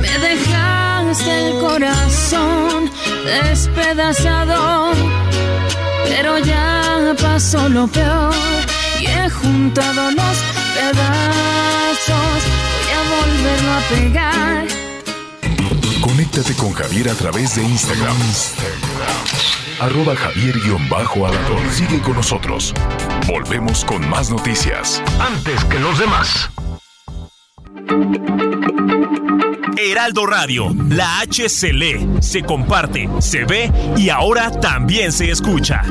Me dejaste el corazón despedazado, pero ya pasó lo peor y he juntado los pedazos. Voy a volverlo a pegar. Conéctate con Javier a través de Instagram. Arroba Javier-Alador. Sigue con nosotros. Volvemos con más noticias. Antes que los demás. Heraldo Radio, la H se lee, se comparte, se ve y ahora también se escucha.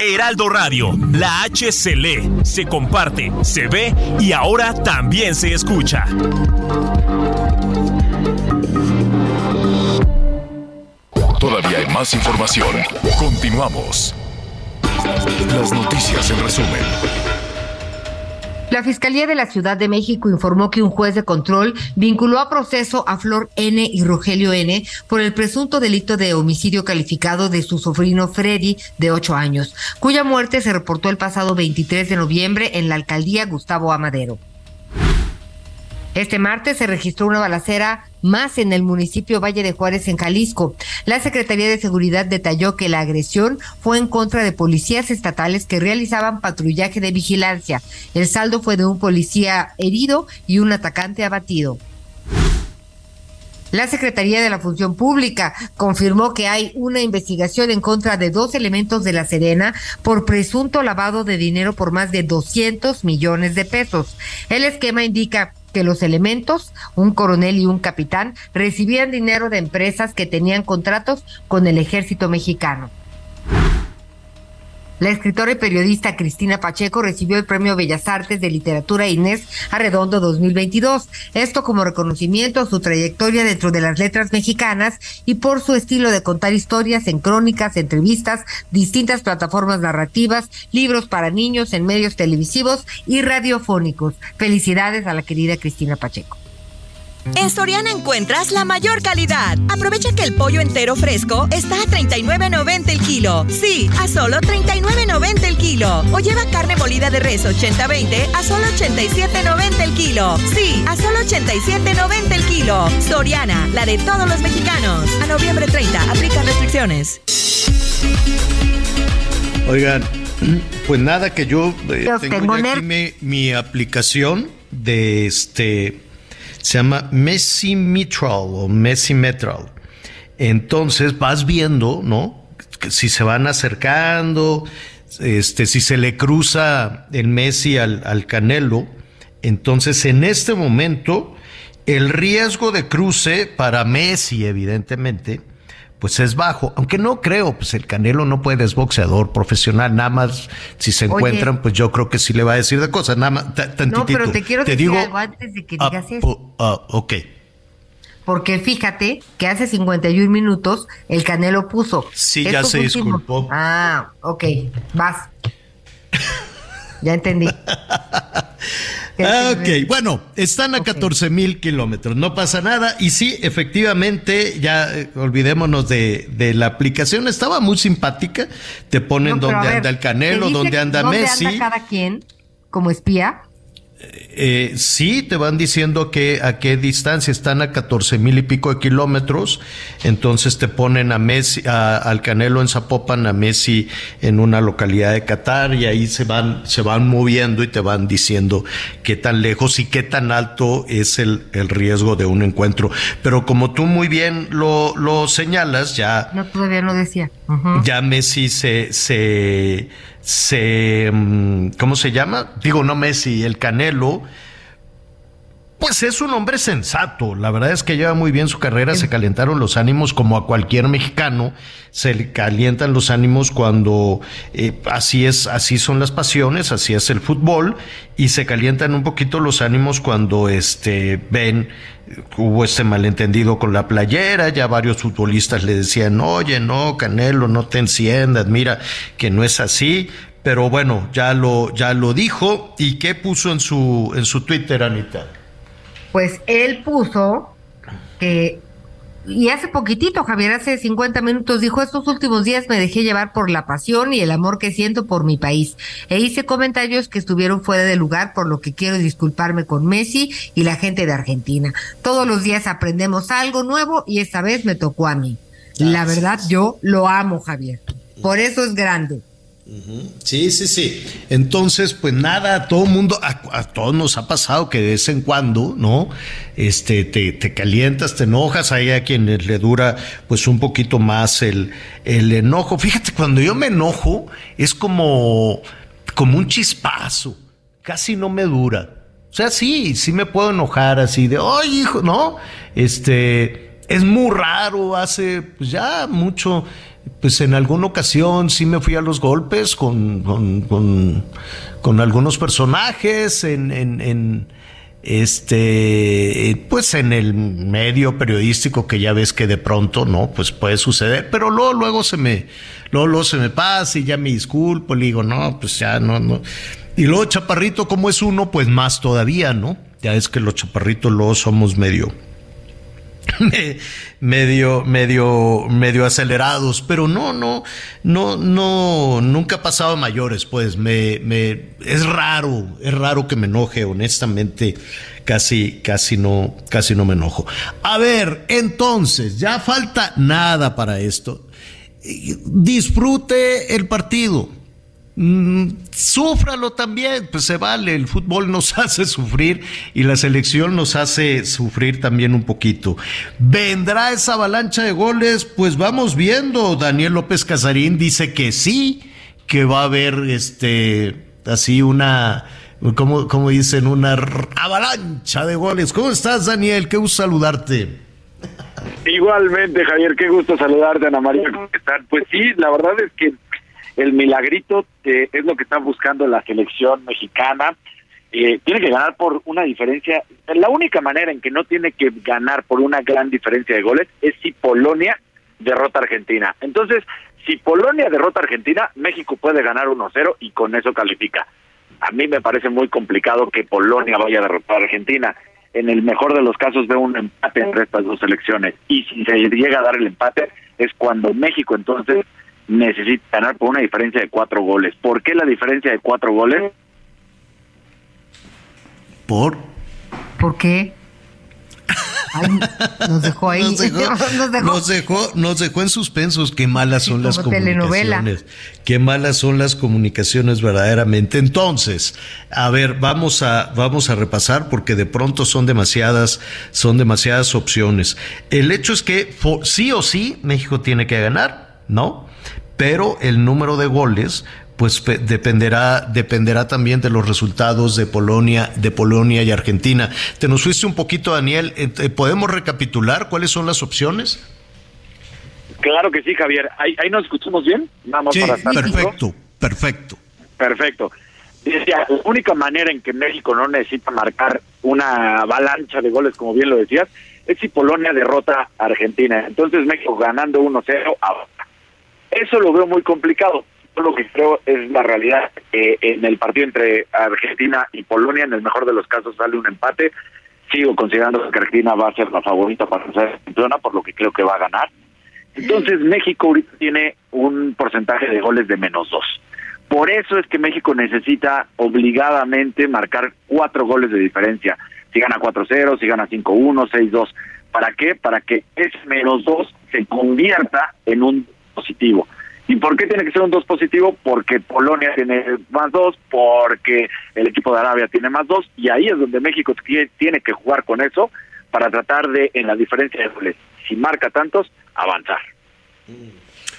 Heraldo Radio, la H se lee, se comparte, se ve y ahora también se escucha. Todavía hay más información. Continuamos. Las noticias en resumen. La Fiscalía de la Ciudad de México informó que un juez de control vinculó a proceso a Flor N y Rogelio N por el presunto delito de homicidio calificado de su sobrino Freddy, de 8 años, cuya muerte se reportó el pasado 23 de noviembre en la alcaldía Gustavo Amadero. Este martes se registró una balacera más en el municipio Valle de Juárez, en Jalisco. La Secretaría de Seguridad detalló que la agresión fue en contra de policías estatales que realizaban patrullaje de vigilancia. El saldo fue de un policía herido y un atacante abatido. La Secretaría de la Función Pública confirmó que hay una investigación en contra de dos elementos de la Serena por presunto lavado de dinero por más de 200 millones de pesos. El esquema indica que los elementos, un coronel y un capitán, recibían dinero de empresas que tenían contratos con el ejército mexicano. La escritora y periodista Cristina Pacheco recibió el Premio Bellas Artes de Literatura Inés Arredondo 2022. Esto como reconocimiento a su trayectoria dentro de las letras mexicanas y por su estilo de contar historias en crónicas, entrevistas, distintas plataformas narrativas, libros para niños en medios televisivos y radiofónicos. Felicidades a la querida Cristina Pacheco. En Soriana encuentras la mayor calidad. Aprovecha que el pollo entero fresco está a 39.90 el kilo. Sí, a solo 39.90 el kilo. O lleva carne molida de res 80-20 a solo 87.90 el kilo. Sí, a solo 87.90 el kilo. Soriana, la de todos los mexicanos. A noviembre 30, aplica restricciones. Oigan, pues nada que yo eh, tengo aquí mi, mi aplicación de este se llama Messi Mitral o Messi Metral. Entonces vas viendo, ¿no? Si se van acercando, este, si se le cruza el Messi al, al Canelo. Entonces, en este momento, el riesgo de cruce para Messi, evidentemente, pues es bajo, aunque no creo, pues el Canelo no puede, es boxeador profesional, nada más si se encuentran, pues yo creo que sí le va a decir de cosas, nada más, No, pero te quiero decir algo antes de que ah, digas eso. ah, ok. Porque fíjate que hace 51 minutos el Canelo puso. Sí, ya se disculpó. Ah, ok, vas. ya entendí. Ah, ok, bueno, están a 14 mil kilómetros, no pasa nada. Y sí, efectivamente, ya eh, olvidémonos de, de, la aplicación, estaba muy simpática. Te ponen no, dónde anda el Canelo, dónde anda dónde Messi. Anda cada quien como espía? Eh, sí, te van diciendo que a qué distancia están a 14 mil y pico de kilómetros, entonces te ponen a Messi, a, al Canelo en Zapopan, a Messi en una localidad de Qatar y ahí se van, se van moviendo y te van diciendo qué tan lejos y qué tan alto es el, el riesgo de un encuentro. Pero como tú muy bien lo, lo señalas, ya. No, todavía no decía. Uh -huh. Ya Messi se, se se, ¿cómo se llama? Digo, no Messi, el Canelo, pues es un hombre sensato. La verdad es que lleva muy bien su carrera. Se calentaron los ánimos como a cualquier mexicano. Se le calientan los ánimos cuando eh, así es, así son las pasiones, así es el fútbol. Y se calientan un poquito los ánimos cuando este ven hubo este malentendido con la playera, ya varios futbolistas le decían, oye, no, Canelo, no te enciendas, mira que no es así, pero bueno, ya lo, ya lo dijo, ¿y qué puso en su, en su Twitter, Anita? Pues él puso que, y hace poquitito, Javier, hace 50 minutos, dijo, estos últimos días me dejé llevar por la pasión y el amor que siento por mi país. E hice comentarios que estuvieron fuera de lugar, por lo que quiero disculparme con Messi y la gente de Argentina. Todos los días aprendemos algo nuevo y esta vez me tocó a mí. La verdad, yo lo amo, Javier. Por eso es grande. Sí, sí, sí. Entonces, pues nada, a todo mundo, a, todos nos ha pasado que de vez en cuando, ¿no? Este, te, te calientas, te enojas, hay a quienes le dura pues un poquito más el, el enojo. Fíjate, cuando yo me enojo, es como, como un chispazo, casi no me dura. O sea, sí, sí me puedo enojar así de, ay, hijo, ¿no? Este, es muy raro, hace pues ya mucho pues en alguna ocasión sí me fui a los golpes con, con, algunos personajes en, en, en, este pues en el medio periodístico que ya ves que de pronto no pues puede suceder. Pero luego luego se me luego, luego se me pasa y ya me disculpo le digo no pues ya no no y luego chaparrito como es uno pues más todavía no ya es que los chaparritos luego somos medio medio, medio, medio acelerados, pero no, no, no, no, nunca ha pasado mayores, pues, me, me, es raro, es raro que me enoje, honestamente, casi, casi no, casi no me enojo. A ver, entonces, ya falta nada para esto. Disfrute el partido Mm, súfralo también, pues se vale, el fútbol nos hace sufrir y la selección nos hace sufrir también un poquito. ¿Vendrá esa avalancha de goles? Pues vamos viendo. Daniel López Casarín dice que sí, que va a haber este así una como, dicen, una avalancha de goles. ¿Cómo estás, Daniel? Qué gusto saludarte. Igualmente, Javier, qué gusto saludarte, Ana María. ¿Cómo están? Pues sí, la verdad es que el milagrito que es lo que está buscando la selección mexicana. Eh, tiene que ganar por una diferencia. La única manera en que no tiene que ganar por una gran diferencia de goles es si Polonia derrota a Argentina. Entonces, si Polonia derrota a Argentina, México puede ganar 1-0 y con eso califica. A mí me parece muy complicado que Polonia vaya a derrotar a Argentina. En el mejor de los casos veo un empate entre estas dos selecciones. Y si se llega a dar el empate, es cuando México entonces necesita ganar por una diferencia de cuatro goles. ¿Por qué la diferencia de cuatro goles? ¿Por? ¿Por qué? Ay, nos dejó ahí. Nos dejó, Nos dejó. nos dejó- nos dejó en suspensos. Qué malas son las telenovela. comunicaciones. Qué malas son las comunicaciones verdaderamente. Entonces, a ver, vamos a, vamos a repasar porque de pronto son demasiadas, son demasiadas opciones. El hecho es que sí o sí México tiene que ganar, ¿no? Pero el número de goles pues pe- dependerá dependerá también de los resultados de Polonia de Polonia y Argentina. Te nos fuiste un poquito, Daniel. Eh, eh, ¿Podemos recapitular cuáles son las opciones? Claro que sí, Javier. Ahí, ahí nos escuchamos bien. Vamos Sí, para perfecto, perfecto. Perfecto. Decía, la única manera en que México no necesita marcar una avalancha de goles, como bien lo decías, es si Polonia derrota a Argentina. Entonces México ganando 1-0 ahora. Eso lo veo muy complicado. Lo que creo es la realidad. que en el partido entre Argentina y Polonia, en el mejor de los casos, sale un empate. Sigo considerando que Argentina va a ser la favorita para ser campeona, por lo que creo que va a ganar. Entonces México ahorita tiene un porcentaje de goles de menos dos. Por eso es que México necesita obligadamente marcar cuatro goles de diferencia. Si gana 4-0, si gana 5-1, 6-2. ¿Para qué? Para que ese menos dos se convierta en un positivo. ¿Y por qué tiene que ser un dos positivo? Porque Polonia tiene más dos, porque el equipo de Arabia tiene más dos, y ahí es donde México tie- tiene que jugar con eso para tratar de, en la diferencia de goles, si marca tantos, avanzar.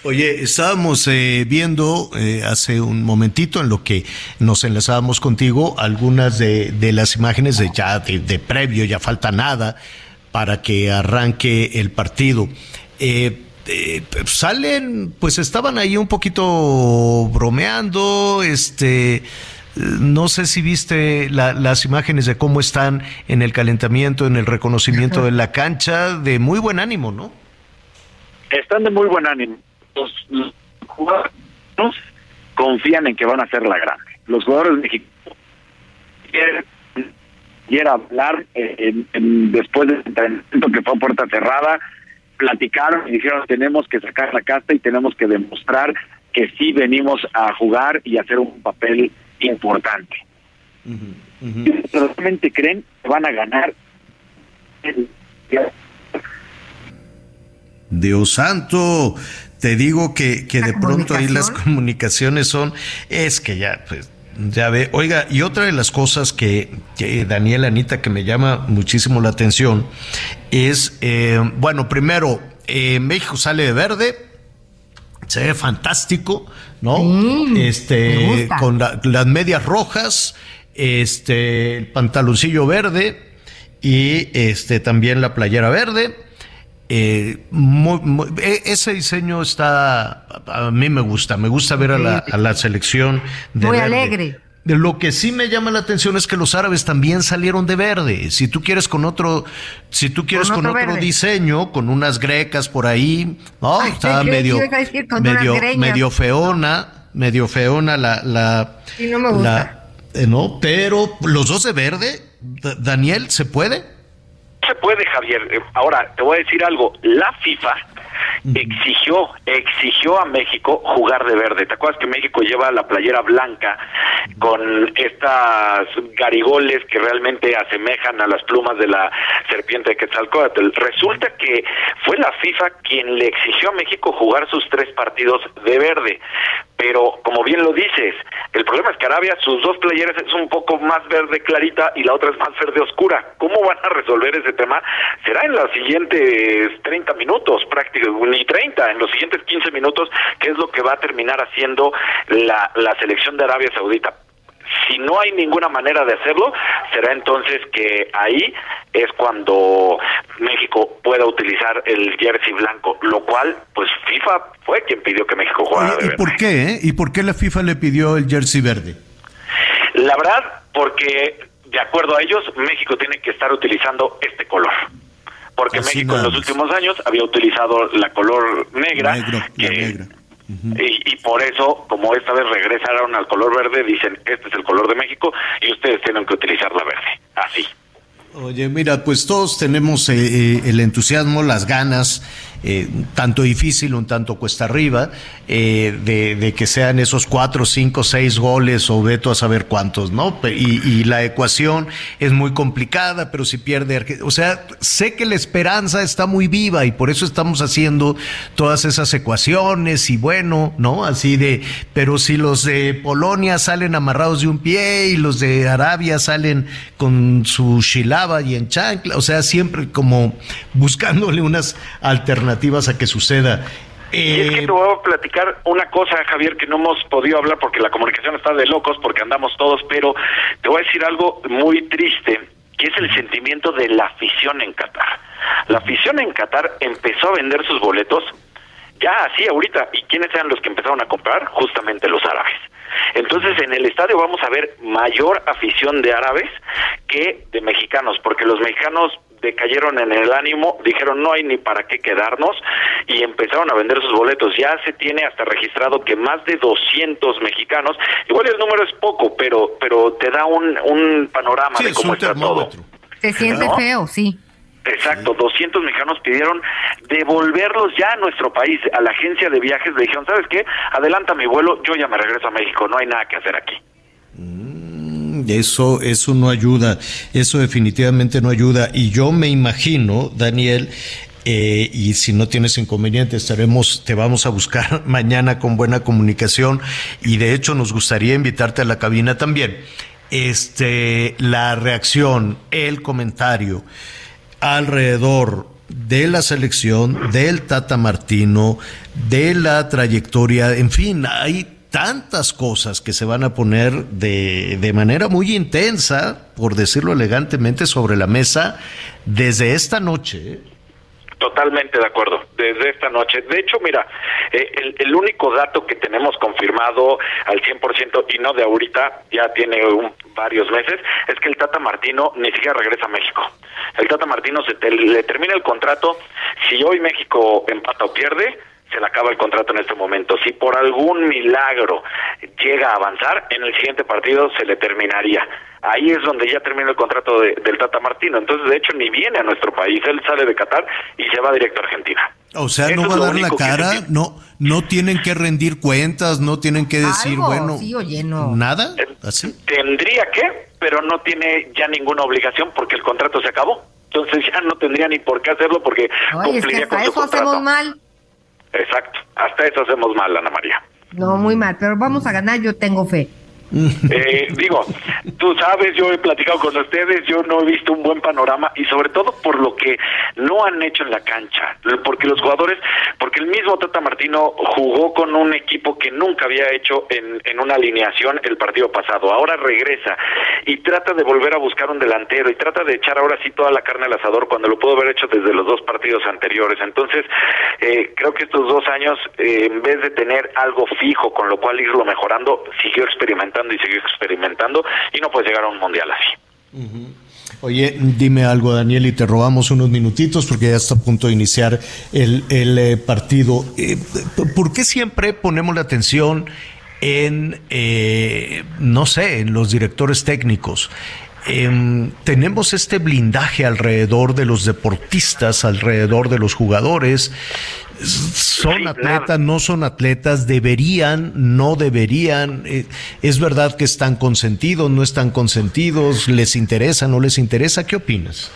Oye, estábamos eh, viendo eh, hace un momentito en lo que nos enlazábamos contigo algunas de, de las imágenes de ya de, de previo, ya falta nada para que arranque el partido. Eh, eh, salen, pues estaban ahí un poquito bromeando, este, no sé si viste la- las imágenes de cómo están en el calentamiento, en el reconocimiento de la cancha, de muy buen ánimo, ¿no? Están de muy buen ánimo. Los, los jugadores confían en que van a ser la grande. Los jugadores mexicanos quieren, quieren hablar eh, en- en- después del entrenamiento que fue a puerta cerrada, platicaron y dijeron tenemos que sacar la casta y tenemos que demostrar que sí venimos a jugar y hacer un papel importante. ¿Realmente creen que van a ganar? Dios santo, te digo que, que de pronto ahí las comunicaciones son, es que ya, pues, ya ve, oiga, y otra de las cosas que, que Daniel, Anita, que me llama muchísimo la atención, es, eh, bueno, primero, eh, México sale de verde, se ve fantástico, ¿no? este, con la- las medias rojas, este, el pantaloncillo verde y este también la playera verde. Eh, muy- muy- e- ese diseño está, a mí me gusta, me gusta ver a la, a la selección de Muy verde. alegre. De Lo que sí me llama la atención es que los árabes también salieron de verde. Si tú quieres con otro, si tú quieres Con con, otro diseño, con unas grecas por ahí, ¿no? Ay, que medio, medio, medio feona, medio feona la, la, Sí, no me gusta. la- eh, no, pero los dos de verde, Da- Daniel, ¿se puede? Se puede, Javier. Eh, Ahora, te voy a decir algo. La FIFA exigió, exigió a México jugar de verde. ¿Te acuerdas que México lleva la playera blanca con estas garigoles que realmente asemejan a las plumas de la serpiente de Quetzalcóatl? Resulta que fue la FIFA quien le exigió a México jugar sus tres partidos de verde. Pero, como bien lo dices, el problema es que Arabia, sus dos playeras es un poco más verde clarita y la otra es más verde oscura. ¿Cómo van a resolver ese tema? Será en los siguientes 30 minutos, prácticamente, ni 30, en los siguientes 15 minutos, que es lo que va a terminar haciendo la, la selección de Arabia Saudita. Si no hay ninguna manera de hacerlo, será entonces que ahí es cuando México pueda utilizar el jersey blanco, lo cual, pues FIFA fue quien pidió que México jugara de ¿Y por qué? eh? ¿Y por qué la FIFA le pidió el jersey verde? La verdad, porque de acuerdo a ellos, México tiene que estar utilizando este color. Porque Así México en los últimos años había utilizado la color negra. Negro, la y, y por eso, como esta vez regresaron al color verde, dicen, este es el color de México y ustedes tienen que utilizar la verde. Así. Oye, mira, pues todos tenemos eh, eh, el entusiasmo, las ganas, eh, tanto difícil, un tanto cuesta arriba, eh, de, que sean esos cuatro, cinco, seis goles o veto a saber cuántos, ¿no? Y, y la ecuación es muy complicada, pero si pierde, o sea, sé que la esperanza está muy viva y por eso estamos haciendo todas esas ecuaciones y bueno, ¿no? Así de, pero si los de Polonia salen amarrados de un pie y los de Arabia salen con su shilaba y en chancla, o sea, siempre como buscándole unas alternativas a que suceda. Y es que te voy a platicar una cosa, Javier, que no hemos podido hablar porque la comunicación está de locos, porque andamos todos, pero te voy a decir algo muy triste, que es el sentimiento de la afición en Qatar. La afición en Qatar empezó a vender sus boletos ya así ahorita. ¿Y quiénes eran los que empezaron a comprar? Justamente los árabes. Entonces en el estadio vamos a ver mayor afición de árabes que de mexicanos, porque los mexicanos decayeron en el ánimo, dijeron no hay ni para qué quedarnos y empezaron a vender sus boletos. Ya se tiene hasta registrado que más de 200 mexicanos, igual el número es poco, pero pero te da un, un panorama Sí, de es cómo un está todo. Se siente ¿No? feo, sí. Exacto, 200 mexicanos pidieron devolverlos ya a nuestro país. A la agencia de viajes le dijeron, ¿sabes qué? Adelanta mi vuelo, yo ya me regreso a México, no hay nada que hacer aquí. Eso, eso no ayuda, eso definitivamente no ayuda. Y yo me imagino, Daniel, eh, y si no tienes inconveniente, estaremos, te vamos a buscar mañana con buena comunicación. Y de hecho, nos gustaría invitarte a la cabina también. Este, la reacción, el comentario alrededor de la selección, del Tata Martino, de la trayectoria, en fin, hay tantas cosas que se van a poner de, de manera muy intensa, por decirlo elegantemente, sobre la mesa desde esta noche. Totalmente de acuerdo, desde esta noche. De hecho, mira, eh, el, el único dato que tenemos confirmado al 100% y no de ahorita, ya tiene un- varios meses, es que el Tata Martino ni siquiera regresa a México. El Tata Martino se te- le termina el contrato, si hoy México empata o pierde, se le acaba el contrato en este momento. Si por algún milagro llega a avanzar, en el siguiente partido se le terminaría. Ahí es donde ya termina el contrato de- del Tata Martino. Entonces, de hecho, ni viene a nuestro país. Él sale de Qatar y se va directo a Argentina. O sea, Eso no va a dar la cara, no, no tienen que rendir cuentas, no tienen que decir, Algo, bueno, sí, oye, no. nada, así. Tendría que, pero no tiene ya ninguna obligación porque el contrato se acabó. Entonces ya no tendría ni por qué hacerlo porque Oye, es que cumpliría hasta con su eso contrato. hacemos mal. Exacto, hasta eso hacemos mal, Ana María. No, muy mal, pero vamos a ganar, yo tengo fe. Eh, digo, tú sabes, yo he platicado con ustedes, yo no he visto un buen panorama y sobre todo por lo que no han hecho en la cancha, porque los jugadores, porque el mismo Tata Martino jugó con un equipo que nunca había hecho en, en una alineación el partido pasado, ahora regresa y trata de volver a buscar un delantero y trata de echar ahora sí toda la carne al asador cuando lo pudo haber hecho desde los dos partidos anteriores. Entonces, eh, creo que estos dos años, eh, en vez de tener algo fijo con lo cual irlo mejorando, siguió experimentando y siguió experimentando y no puede llegar a un mundial así. Oye, dime algo, Daniel, y te robamos unos minutitos porque ya está a punto de iniciar el, el, eh, partido. Eh, ¿Por qué siempre ponemos la atención en, eh, no sé, en los directores técnicos? Em, tenemos este blindaje alrededor de los deportistas, alrededor de los jugadores. Son atletas, no son atletas, deberían, no deberían. Eh, es verdad que están consentidos, no están consentidos, les interesa, no les interesa. ¿Qué opinas?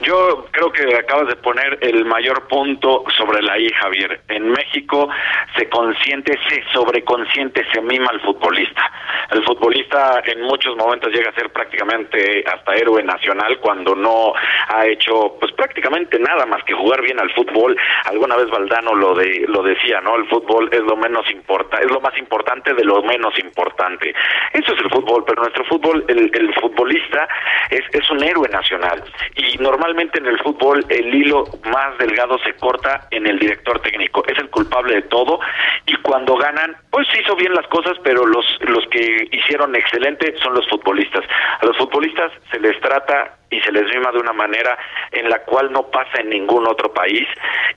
Yo creo que acabas de poner el mayor punto sobre la I, Javier. En México se consiente, se sobreconsciente, se mima al futbolista. El futbolista en muchos momentos llega a ser prácticamente hasta héroe nacional cuando no ha hecho pues prácticamente nada más que jugar bien al fútbol. Alguna vez Valdano lo de lo decía, ¿no? El fútbol es lo menos importante, es lo más importante de lo menos importante. Eso es el fútbol, pero nuestro fútbol, el, el futbolista es, es un héroe nacional y normalmente en el fútbol el hilo más delgado se corta en el director técnico, es el culpable de todo y cuando ganan, pues hizo bien las cosas, pero los, los que hicieron excelente son los futbolistas. A los futbolistas se les trata y se les mima de una manera en la cual no pasa en ningún otro país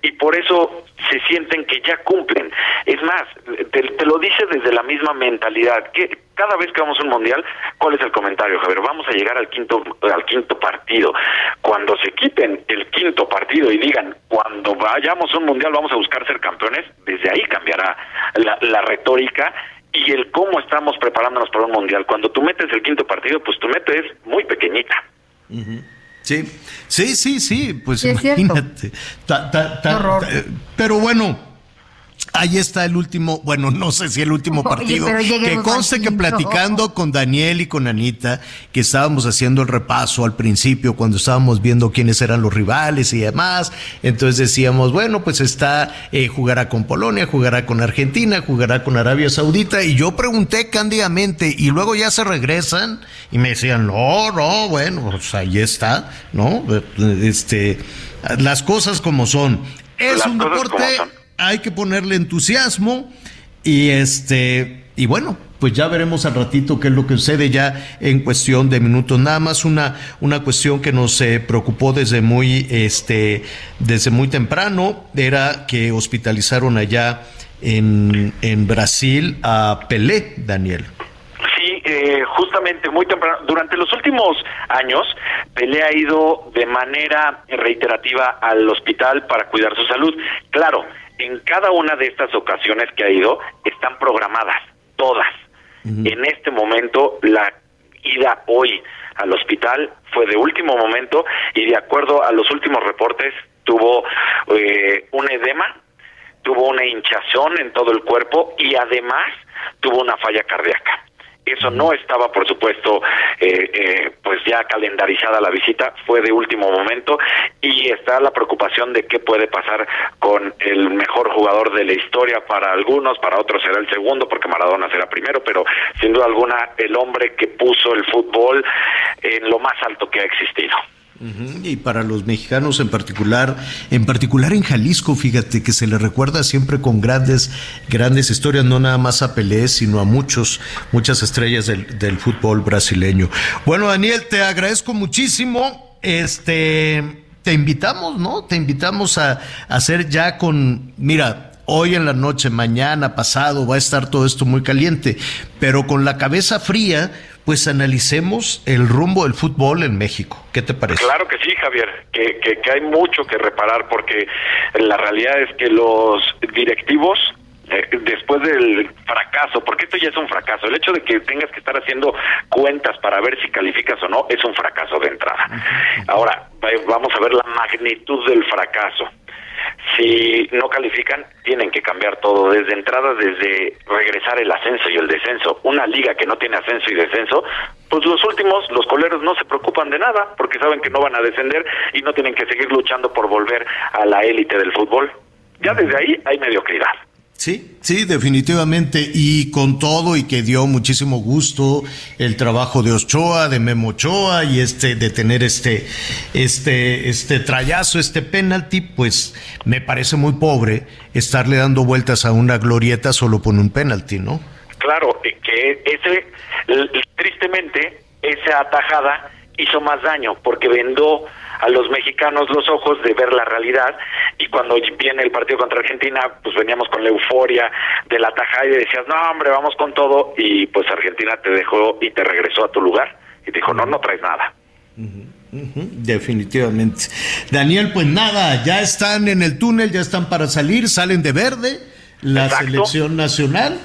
y por eso se sienten que ya cumplen. Es más, te, te lo dice desde la misma mentalidad, que cada vez que vamos a un mundial, ¿cuál es el comentario, Javier? Vamos a llegar al quinto al quinto partido. Cuando se quiten el quinto partido y digan, cuando vayamos a un mundial vamos a buscar ser campeones, desde ahí cambiará la, la retórica y el cómo estamos preparándonos para un mundial. Cuando tú metes el quinto partido, pues tu meta es muy pequeñita. Sí, sí, sí, sí, pues Sí, imagínate. Ta- ta- ta- ta- pero bueno, ahí está el último, bueno, no sé si el último partido. que conste que platicando con Daniel y con Anita, que estábamos haciendo el repaso al principio, cuando estábamos viendo quiénes eran los rivales y demás, entonces decíamos, bueno, pues está, eh, jugará con Polonia, jugará con Argentina, jugará con Arabia Saudita, y yo pregunté cándidamente, y luego ya se regresan, y me decían, no, no, bueno, pues ahí está, ¿no? Este, las cosas como son. Es Las un deporte, como son. Hay que ponerle entusiasmo, y este, y bueno, pues ya veremos al ratito qué es lo que sucede ya en cuestión de minutos. Nada más una, una cuestión que nos eh, preocupó desde muy, este, desde muy temprano, era que hospitalizaron allá en, en Brasil a Pelé, Daniel. Sí, eh, justamente muy temprano. Durante los últimos años, Pelé ha ido de manera reiterativa al hospital para cuidar su salud. Claro, en cada una de estas ocasiones que ha ido, están programadas, todas. En este momento, la ida hoy al hospital fue de último momento y de acuerdo a los últimos reportes, tuvo eh, un edema tuvo una hinchazón en todo el cuerpo y además tuvo una falla cardíaca. Eso no estaba, por supuesto, eh, eh, pues ya calendarizada la visita, fue de último momento y está la preocupación de qué puede pasar con el mejor jugador de la historia para algunos, para otros será el segundo porque Maradona será primero, pero sin duda alguna el hombre que puso el fútbol en lo más alto que ha existido. Y para los mexicanos en particular, en particular en Jalisco, fíjate que se le recuerda siempre con grandes, grandes historias, no nada más a Pelé, sino a muchos, muchas estrellas del, del fútbol brasileño. Bueno, Daniel, te agradezco muchísimo. Este, te invitamos, ¿no? Te invitamos a hacer ya con, mira, hoy en la noche, mañana, pasado, va a estar todo esto muy caliente, pero con la cabeza fría, pues analicemos el rumbo del fútbol en México. ¿Qué te parece? Claro que sí, Javier, que, que, que hay mucho que reparar porque la realidad es que los directivos eh, después del fracaso, porque esto ya es un fracaso, el hecho de que tengas que estar haciendo cuentas para ver si calificas o no es un fracaso de entrada. Ahora, va- vamos a ver la magnitud del fracaso. Si no califican, tienen que cambiar todo desde entrada, desde regresar el ascenso y el descenso. Una liga que no tiene ascenso y descenso, pues los últimos, los coleros no se preocupan de nada porque saben que no van a descender y no tienen que seguir luchando por volver a la élite del fútbol. Ya desde ahí hay mediocridad. Sí, sí, definitivamente. Y con todo, y que dio muchísimo gusto el trabajo de Ochoa, de Memo Ochoa, y este, de tener este, este, este trayazo, este penalti, pues me parece muy pobre estarle dando vueltas a una glorieta solo por un penalti, ¿no? Claro, eh, que ese, tristemente, esa atajada hizo más daño porque vendó a los mexicanos los ojos de ver la realidad y cuando viene el partido contra Argentina, pues veníamos con la euforia de la atajada y decías, no hombre, vamos con todo y pues Argentina te dejó y te regresó a tu lugar y te dijo, no, no traes nada. Definitivamente. Daniel, pues nada, ya están en el túnel, ya están para salir, salen de verde la Exacto. selección nacional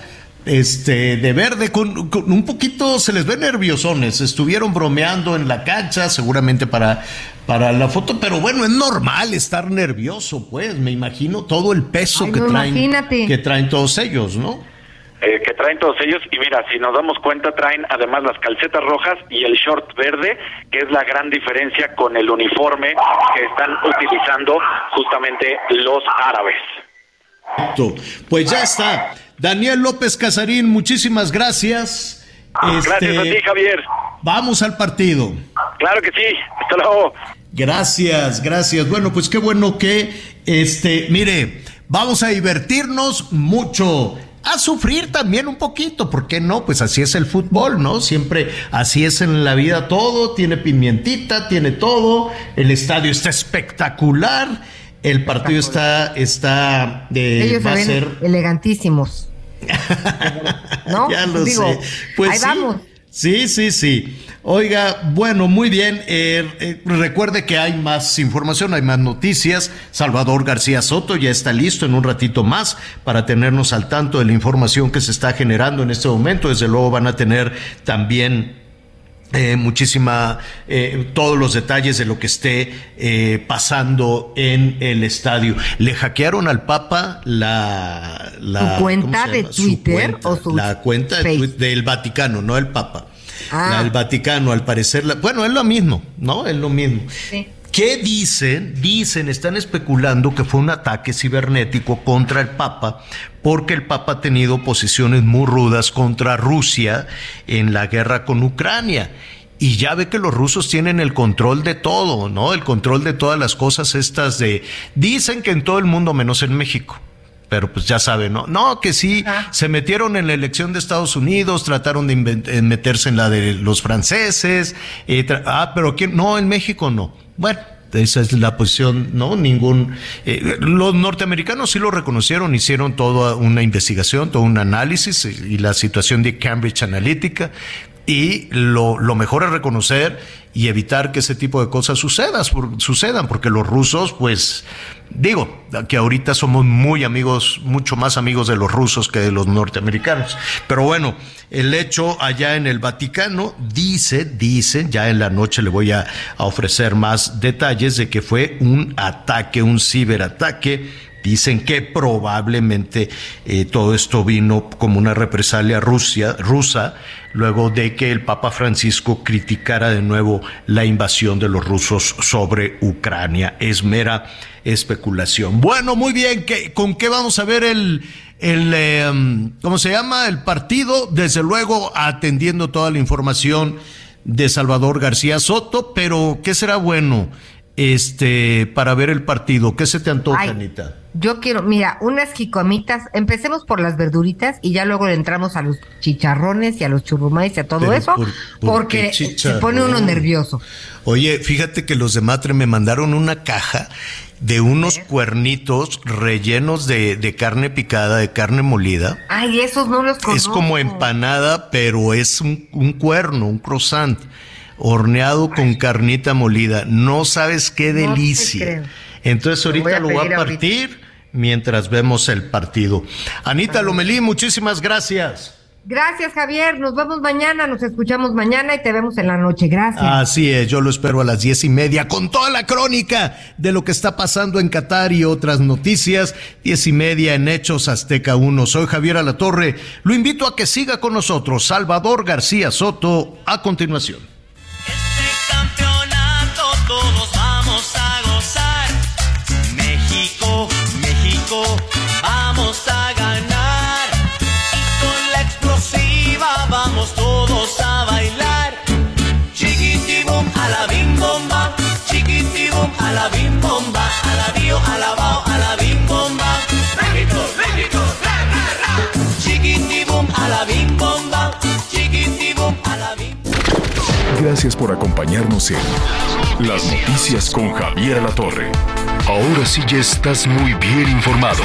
este, de verde, con, con, un poquito se les ve nerviosones. Estuvieron bromeando en la cancha, seguramente para, para la foto, pero bueno, es normal estar nervioso, pues. Me imagino todo el peso Ay, que traen, imagínate. que traen todos ellos, ¿no? eh, que traen todos ellos y mira, si nos damos cuenta traen además las calcetas rojas y el short verde, que es la gran diferencia con el uniforme que están utilizando justamente los árabes. Pues ya está. Daniel López Casarín, muchísimas gracias. Gracias a ti, Javier. Vamos al partido. Claro que sí. Hasta luego. Gracias, gracias. Bueno, pues qué bueno que, este, mire, vamos a divertirnos mucho. A sufrir también un poquito, ¿por qué no? Pues así es el fútbol, ¿no? Siempre así es en la vida todo, tiene pimientita, tiene todo, el estadio está espectacular, el partido está, está, eh, Ellos va a se ven ser elegantísimos. ¿No? ya lo Digo, sé. Pues ahí sí. vamos. Sí, sí, sí. Oiga, bueno, muy bien. Eh, eh, recuerde que hay más información, hay más noticias. Salvador García Soto ya está listo en un ratito más para tenernos al tanto de la información que se está generando en este momento. Desde luego van a tener también eh, muchísima, eh, todos los detalles de lo que esté eh, pasando en el estadio. Le hackearon al Papa la, la ¿Su cuenta ¿cómo se de? Su Twitter cuenta, o su la cuenta de del Vaticano, no el Papa. Ah. La del Vaticano, al parecer, la- bueno, es lo mismo, ¿no? Es lo mismo. ¿Qué dicen? Dicen, están especulando que fue un ataque cibernético contra el Papa, porque el Papa ha tenido posiciones muy rudas contra Rusia en la guerra con Ucrania. Y ya ve que los rusos tienen el control de todo, ¿no? El control de todas las cosas estas de... Dicen que en todo el mundo menos en México. Pero pues ya saben, ¿no? No, que sí, se metieron en la elección de Estados Unidos, trataron de meterse en la de los franceses. eh, ah, pero ¿quién? No, en México no. Bueno, esa es la posición, ¿no? Ningún... eh, los norteamericanos sí lo reconocieron, hicieron toda una investigación, todo un análisis eh, y la situación de Cambridge Analytica. Y lo, lo mejor es reconocer y evitar que ese tipo de cosas sucedas, sucedan, porque los rusos, pues, digo, que ahorita somos muy amigos, mucho más amigos de los rusos que de los norteamericanos. Pero bueno, el hecho allá en el Vaticano dice, dice, ya en la noche le voy a, a ofrecer más detalles de que fue un ataque, un ciberataque Dicen que probablemente eh, todo esto vino como una represalia Rusia, rusa luego de que el Papa Francisco criticara de nuevo la invasión de los rusos sobre Ucrania. Es mera especulación. Bueno, muy bien. ¿qué- ¿Con qué vamos a ver el, el eh, um, ¿cómo se llama? El partido. Desde luego atendiendo toda la información de Salvador García Soto, pero ¿qué será bueno este para ver el partido? ¿Qué se te antoja, Ay. Anita? Yo quiero, mira, unas jicomitas. Empecemos por las verduritas y ya luego le entramos a los chicharrones y a los churrumais y a todo Pero eso, ¿por- por porque se pone uno nervioso. Oye, fíjate que los de Matre me mandaron una caja de unos cuernitos rellenos de, de carne picada, de carne molida. Ay, esos no los conozco. Es como empanada, pero es un, un cuerno, un croissant, horneado con carnita molida. No sabes qué No delicia. creo. Entonces ahorita lo voy pedir a ahorita. partir mientras vemos el partido. Anita Lomelí, muchísimas gracias. Gracias, Javier. Nos vemos mañana, nos escuchamos mañana y te vemos en la noche. Gracias. Así es, yo lo espero a las diez y media con toda la crónica de lo que está pasando en Qatar y otras noticias. Diez y media en Hechos Azteca 1. Soy Javier Alatorre. Lo invito a que siga con nosotros. Salvador García Soto a continuación. campeonato todos Vamos a ganar. Y con la explosiva vamos todos a bailar. Chiquitibum a la bim bomba, chiquitibum a la bim bomba, a la bio, a la bao, a la bim bomba. México, México, ra, ra. Chiquitibum a la bim bomba, chiquitibum a la bim Gracias por acompañarnos en Las Noticias con Javier Alatorre. Ahora sí ya estás muy bien informado.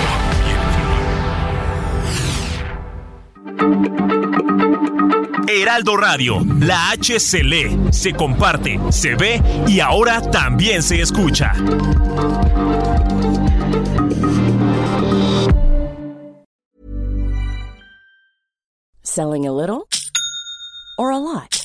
Heraldo Radio, la H se lee, se comparte, se ve y ahora también se escucha. Selling a little or a lot?